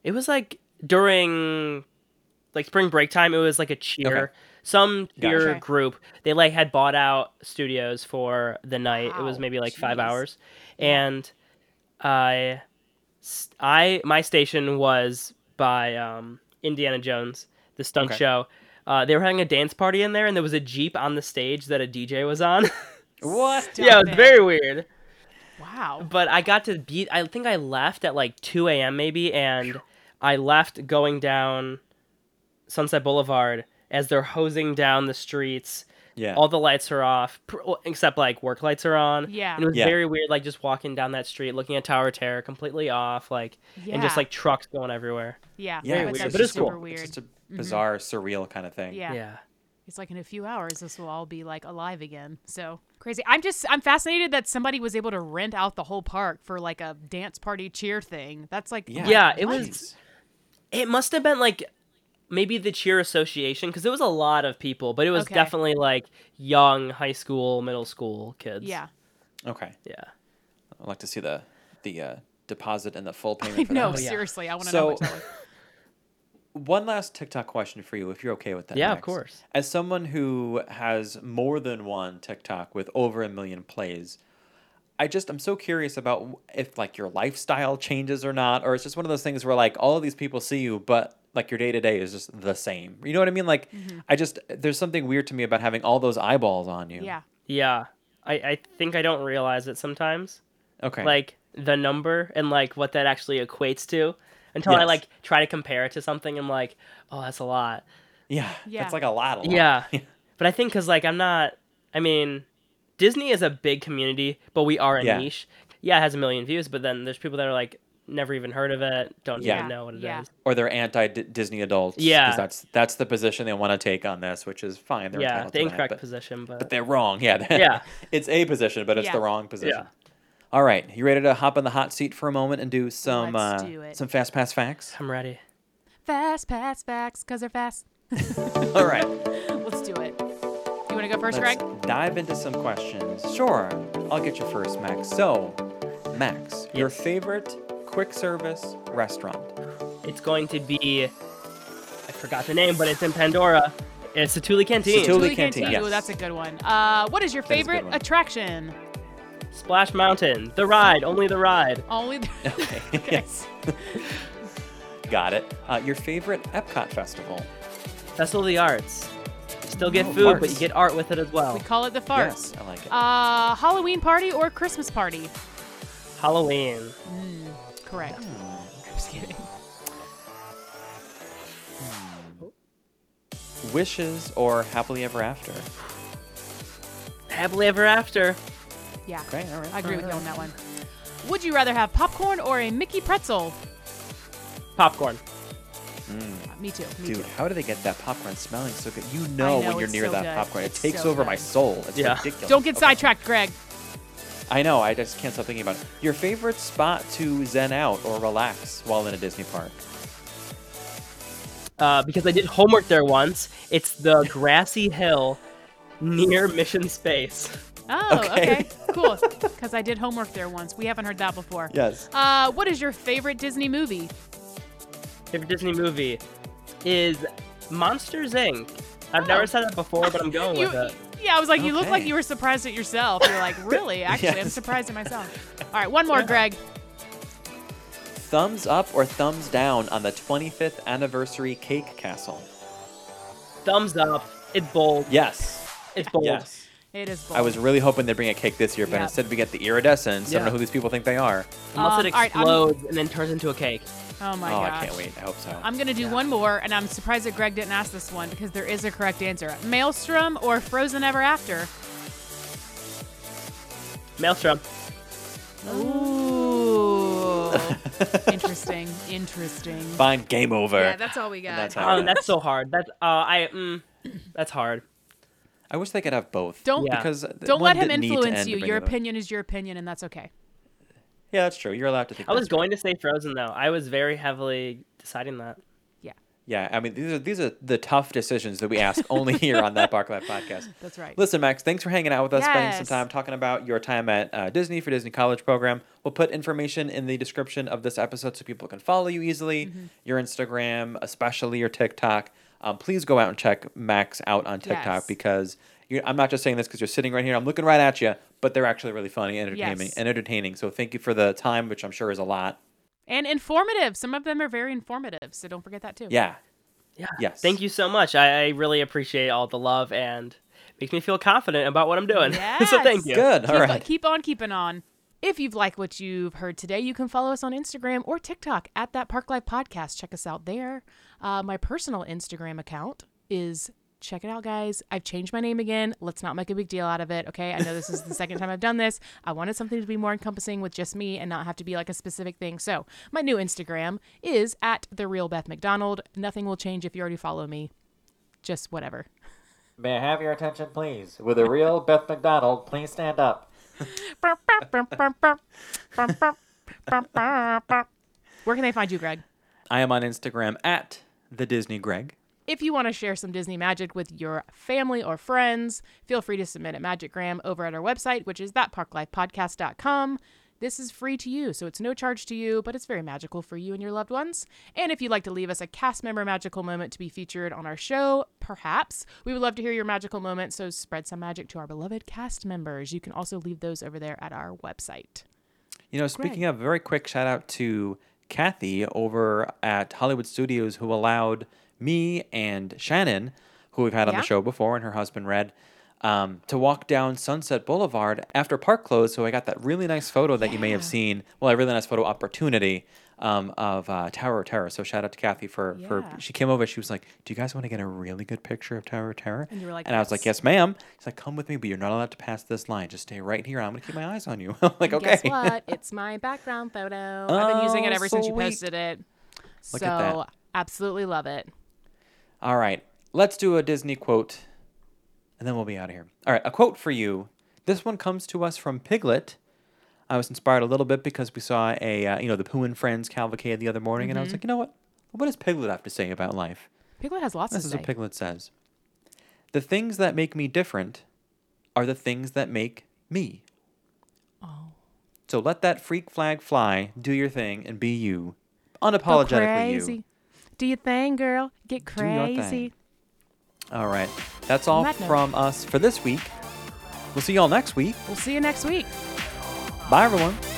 [SPEAKER 4] it was like during, like spring break time. It was like a cheer.
[SPEAKER 2] Okay.
[SPEAKER 4] Some cheer
[SPEAKER 3] Gotcha.
[SPEAKER 4] group. They like had bought out studios for the night. It was maybe like five hours, and I, I my station was by um, Indiana Jones, the stunt
[SPEAKER 2] Okay.
[SPEAKER 4] show. Uh, they were having a dance party in there, and there was a jeep on the stage that a DJ was on.
[SPEAKER 2] What?
[SPEAKER 4] Yeah, it was very weird.
[SPEAKER 3] Wow.
[SPEAKER 4] But I got to beat. I think I left at like 2 a.m. maybe, and I left going down Sunset Boulevard as they're hosing down the streets.
[SPEAKER 2] Yeah.
[SPEAKER 4] All the lights are off, except like work lights are on.
[SPEAKER 3] Yeah.
[SPEAKER 4] And it was
[SPEAKER 2] Yeah.
[SPEAKER 4] very weird, like just walking down that street, looking at Tower Terror, completely off, like, and just like trucks going everywhere.
[SPEAKER 3] Yeah.
[SPEAKER 2] Yeah,
[SPEAKER 3] I
[SPEAKER 4] Very
[SPEAKER 3] bet
[SPEAKER 4] weird,
[SPEAKER 3] that's
[SPEAKER 4] but it's
[SPEAKER 3] super
[SPEAKER 4] cool.
[SPEAKER 3] weird.
[SPEAKER 2] It's just a mm-hmm. bizarre, surreal kind of thing.
[SPEAKER 3] yeah.
[SPEAKER 4] yeah.
[SPEAKER 3] It's like in a few hours, this will all be like alive again. So crazy. I'm just, I'm fascinated that somebody was able to rent out the whole park for like a dance party cheer thing. That's like,
[SPEAKER 2] Yeah.
[SPEAKER 4] Yeah, it was- It must have been like maybe the cheer association because it was a lot of people, but it was
[SPEAKER 3] Okay.
[SPEAKER 4] definitely like young high school, middle school kids.
[SPEAKER 3] Yeah.
[SPEAKER 2] Okay.
[SPEAKER 4] Yeah.
[SPEAKER 2] I'd like to see the the uh, deposit and the full payment.
[SPEAKER 3] I
[SPEAKER 2] for
[SPEAKER 3] know,
[SPEAKER 2] that.
[SPEAKER 4] yeah.
[SPEAKER 3] seriously. I want to
[SPEAKER 2] So-
[SPEAKER 3] know what that was.
[SPEAKER 2] One last TikTok question for you, if you're okay with that.
[SPEAKER 4] Yeah, of course.
[SPEAKER 2] As someone who has more than one TikTok with over a million plays, I just I'm so curious about if like your lifestyle changes or not, or it's just one of those things where like all of these people see you, but like your day to day is just the same. You know what I mean? Like mm-hmm. I just there's something weird to me about having all those eyeballs on you.
[SPEAKER 3] Yeah.
[SPEAKER 4] Yeah. I, I think I don't realize it sometimes.
[SPEAKER 2] Okay.
[SPEAKER 4] Like the number and like what that actually equates to until I like try to compare it to something. I'm like, oh, that's a lot.
[SPEAKER 2] yeah.
[SPEAKER 3] Yeah.
[SPEAKER 2] That's like a lot. A lot.
[SPEAKER 4] Yeah. But I think because like I'm not. I mean, Disney is a big community, but we are a
[SPEAKER 2] Yeah.
[SPEAKER 4] niche. Yeah, it has a million views, but then there's people that are like never even heard of it, don't
[SPEAKER 2] Yeah.
[SPEAKER 4] even know what it is.
[SPEAKER 3] Yeah.
[SPEAKER 2] or they're anti Disney adults.
[SPEAKER 4] Yeah.
[SPEAKER 2] that's that's the position they want to take on this, which is fine. They're
[SPEAKER 4] Yeah,
[SPEAKER 2] entitled
[SPEAKER 4] the
[SPEAKER 2] to that,
[SPEAKER 4] incorrect
[SPEAKER 2] but,
[SPEAKER 4] position, but,
[SPEAKER 2] but they're wrong. Yeah,
[SPEAKER 4] Yeah.
[SPEAKER 2] it's a position, but it's
[SPEAKER 3] Yeah.
[SPEAKER 2] the wrong position.
[SPEAKER 4] Yeah.
[SPEAKER 2] All right, you ready to hop in the hot seat for a moment and do some
[SPEAKER 3] Let's
[SPEAKER 2] uh,
[SPEAKER 3] do it.
[SPEAKER 2] some fast pass facts?
[SPEAKER 4] I'm ready.
[SPEAKER 3] Fast pass facts, cause they're fast.
[SPEAKER 2] All right,
[SPEAKER 3] Let's do it. You want to go 1st
[SPEAKER 2] let's
[SPEAKER 3] Greg?
[SPEAKER 2] dive into some questions. Sure, I'll get you first, Max. So, Max, your
[SPEAKER 4] Yes.
[SPEAKER 2] favorite quick service restaurant?
[SPEAKER 4] It's going to be I forgot the name, but it's in Pandora. It's the Thule Canteen.
[SPEAKER 2] Thule
[SPEAKER 3] Tuli
[SPEAKER 2] Canteen, yes.
[SPEAKER 3] Ooh, that's a good one. Uh, what is your
[SPEAKER 2] That is a good
[SPEAKER 3] favorite
[SPEAKER 2] one.
[SPEAKER 3] attraction?
[SPEAKER 4] Splash Mountain. The ride, only the ride.
[SPEAKER 3] Only. The-
[SPEAKER 2] Okay.
[SPEAKER 3] Okay.
[SPEAKER 2] yes. Got it. Uh, your favorite Epcot festival?
[SPEAKER 4] Festival of the Arts. You still get
[SPEAKER 2] Oh,
[SPEAKER 4] food, but you get art with it as well.
[SPEAKER 3] we call it the farts.
[SPEAKER 2] Yes, I like it.
[SPEAKER 3] Uh, Halloween party or Christmas party?
[SPEAKER 4] Halloween.
[SPEAKER 3] Correct.
[SPEAKER 2] Hmm.
[SPEAKER 3] I'm just kidding.
[SPEAKER 2] Wishes or happily ever after?
[SPEAKER 4] Happily ever after.
[SPEAKER 3] Yeah.
[SPEAKER 2] Okay, all right.
[SPEAKER 3] I agree with you on that one. Would you rather have popcorn or a Mickey pretzel?
[SPEAKER 4] Popcorn.
[SPEAKER 3] Uh, me too. Me
[SPEAKER 2] Dude,
[SPEAKER 3] too.
[SPEAKER 2] how do they get that popcorn smelling so good? You know,
[SPEAKER 3] know,
[SPEAKER 2] when you're
[SPEAKER 3] it's
[SPEAKER 2] near
[SPEAKER 3] so
[SPEAKER 2] that
[SPEAKER 3] good.
[SPEAKER 2] popcorn. It takes
[SPEAKER 3] so
[SPEAKER 2] over my
[SPEAKER 3] good.
[SPEAKER 2] soul. It's
[SPEAKER 4] Yeah.
[SPEAKER 2] ridiculous.
[SPEAKER 3] Don't get
[SPEAKER 2] Okay.
[SPEAKER 3] sidetracked, Greg.
[SPEAKER 2] I know. I just can't stop thinking about it. Your favorite spot to zen out or relax while in a Disney park?
[SPEAKER 4] Uh, because I did homework there once. It's the grassy hill near Mission Space.
[SPEAKER 3] Oh,
[SPEAKER 2] Okay.
[SPEAKER 3] okay. Cool. Because I did homework there once. We haven't heard that before.
[SPEAKER 2] Yes.
[SPEAKER 3] Uh, what is your favorite Disney movie?
[SPEAKER 4] Favorite Disney movie is Monsters Inc. I've
[SPEAKER 3] Oh.
[SPEAKER 4] never said that before, but I'm going
[SPEAKER 3] You,
[SPEAKER 4] with it.
[SPEAKER 3] yeah, I was like, you look like you were surprised at yourself. You're like, really? Actually, I'm
[SPEAKER 2] Yes.
[SPEAKER 3] surprised at myself. All right, one more, Greg.
[SPEAKER 2] Thumbs up or thumbs down on the 25th anniversary cake castle?
[SPEAKER 4] Thumbs up. It's bold.
[SPEAKER 2] Yes.
[SPEAKER 4] It's bold.
[SPEAKER 2] Yes.
[SPEAKER 3] It is bold.
[SPEAKER 2] I was really hoping they'd bring a cake this year, but
[SPEAKER 3] Yeah.
[SPEAKER 2] instead we get the iridescence. I
[SPEAKER 4] Yeah.
[SPEAKER 2] don't know who these people think they are.
[SPEAKER 4] Unless
[SPEAKER 3] Um,
[SPEAKER 4] it
[SPEAKER 3] all right, I'm-
[SPEAKER 4] explodes and then turns into a cake.
[SPEAKER 3] Oh my
[SPEAKER 2] oh,
[SPEAKER 3] gosh.
[SPEAKER 2] I can't wait. I hope so.
[SPEAKER 3] I'm gonna do one more, and I'm surprised that Greg didn't ask this one because there is a correct answer. Maelstrom or Frozen Ever After?
[SPEAKER 4] Maelstrom.
[SPEAKER 3] Ooh. interesting. Interesting.
[SPEAKER 2] Fine, game over.
[SPEAKER 3] Yeah, that's all we got.
[SPEAKER 2] that's how-
[SPEAKER 4] Oh, that's so hard. That's uh, I. Mm, that's hard.
[SPEAKER 2] I wish they could have both.
[SPEAKER 3] Don't
[SPEAKER 4] Yeah.
[SPEAKER 2] because
[SPEAKER 3] don't let him
[SPEAKER 2] didn't need to
[SPEAKER 3] influence you. Your opinion is your opinion, and that's okay.
[SPEAKER 2] Yeah, that's true. You're allowed to think.
[SPEAKER 4] I was
[SPEAKER 2] that's
[SPEAKER 4] going to say Frozen though. I was very heavily deciding that.
[SPEAKER 2] Yeah, Yeah, I mean these are these are the tough decisions that we ask only here on that Bark Life podcast.
[SPEAKER 3] That's right.
[SPEAKER 2] Listen, Max, thanks for hanging out with us, spending some time talking about your time at uh, Disney for Disney College Program. We'll put information in the description of this episode so people can follow you easily,
[SPEAKER 3] Mm-hmm.
[SPEAKER 2] your Instagram, especially your TikTok. Um, please go out and check Max out on TikTok
[SPEAKER 3] Yes.
[SPEAKER 2] because you I'm not just saying this because you're sitting right here. I'm looking right at you, but they're actually really funny and entertaining.
[SPEAKER 3] Yes.
[SPEAKER 2] And entertaining. So thank you for the time, which I'm sure is a lot.
[SPEAKER 3] And informative. Some of them are very informative, so don't forget that too.
[SPEAKER 2] Yeah.
[SPEAKER 4] Yeah.
[SPEAKER 2] Yes.
[SPEAKER 4] Thank you so much. I, I really appreciate all the love and makes me feel confident about what I'm doing. so thank
[SPEAKER 3] Yes.
[SPEAKER 4] you.
[SPEAKER 2] Good.
[SPEAKER 3] Keep,
[SPEAKER 2] All
[SPEAKER 3] on,
[SPEAKER 2] right.
[SPEAKER 3] keep on keeping on. If you've liked what you've heard today, you can follow us on Instagram or TikTok at that Park Life Podcast. Check us out there. Uh, my personal Instagram account is check it out, guys. I've changed my name again. Let's not make a big deal out of it. Okay. I know this is the second time I've done this. I wanted something to be more encompassing with just me and not have to be like a specific thing. So my new Instagram is at the real Beth McDonald. Nothing will change if you already follow me. Just whatever.
[SPEAKER 5] May I have your attention, please? With a real Beth McDonald, please stand up.
[SPEAKER 3] Where can they find you, Greg?
[SPEAKER 2] I am on Instagram at the Disney Greg.
[SPEAKER 3] If you want to share some Disney magic with your family or friends, feel free to submit a Magicgram over at our website, which is thatparklifepodcast.com. This is free to you, so it's no charge to you, but it's very magical for you and your loved ones. And if you'd like to leave us a cast member magical moment to be featured on our show, perhaps, we would love to hear your magical moment, so spread some magic to our beloved cast members. You can also leave those over there at our website.
[SPEAKER 2] You know, speaking of, very quick shout out to Kathy over at Hollywood Studios who allowed me and Shannon, who we've had on
[SPEAKER 3] Yeah.
[SPEAKER 2] the show before, and her husband Red, um, to walk down Sunset Boulevard after park closed. So I got that really nice photo that you may have seen. Well, a really nice photo opportunity um, of uh, Tower of Terror. So shout out to Kathy for for she came over. She was like, "Do you guys want to get a really good picture of Tower of Terror?"
[SPEAKER 3] And you were like,
[SPEAKER 2] and I was like,
[SPEAKER 3] "Yes."
[SPEAKER 2] "Yes, ma'am." She's like, "Come with me, but you're not allowed to pass this line. Just stay right here. I'm gonna keep my eyes on you." I'm like,
[SPEAKER 3] And
[SPEAKER 2] "Okay."
[SPEAKER 3] Guess what? It's my background photo. I've been using it
[SPEAKER 2] Oh,
[SPEAKER 3] ever since you posted it.
[SPEAKER 2] Look
[SPEAKER 3] so absolutely love it.
[SPEAKER 2] All right, let's do a Disney quote, and then we'll be out of here. All right, a quote for you. This one comes to us from Piglet. I was inspired a little bit because we saw a uh, you know the Pooh and Friends cavalcade the other morning, and I was
[SPEAKER 3] Mm-hmm.
[SPEAKER 2] like, you know what? What does Piglet have to say about life?
[SPEAKER 3] Piglet has lots
[SPEAKER 2] of
[SPEAKER 3] things.
[SPEAKER 2] This is
[SPEAKER 3] say.
[SPEAKER 2] what Piglet says. The things that make me different are the things that make me.
[SPEAKER 3] Oh.
[SPEAKER 2] So let that freak flag fly, do your thing, and be you. Unapologetically
[SPEAKER 3] crazy.
[SPEAKER 2] you.
[SPEAKER 3] Do your thing, girl. Get
[SPEAKER 2] Do your thing.
[SPEAKER 3] crazy.
[SPEAKER 2] All right. That's all from us for this week. We'll see y'all next week.
[SPEAKER 3] We'll see you next week.
[SPEAKER 2] Bye, everyone.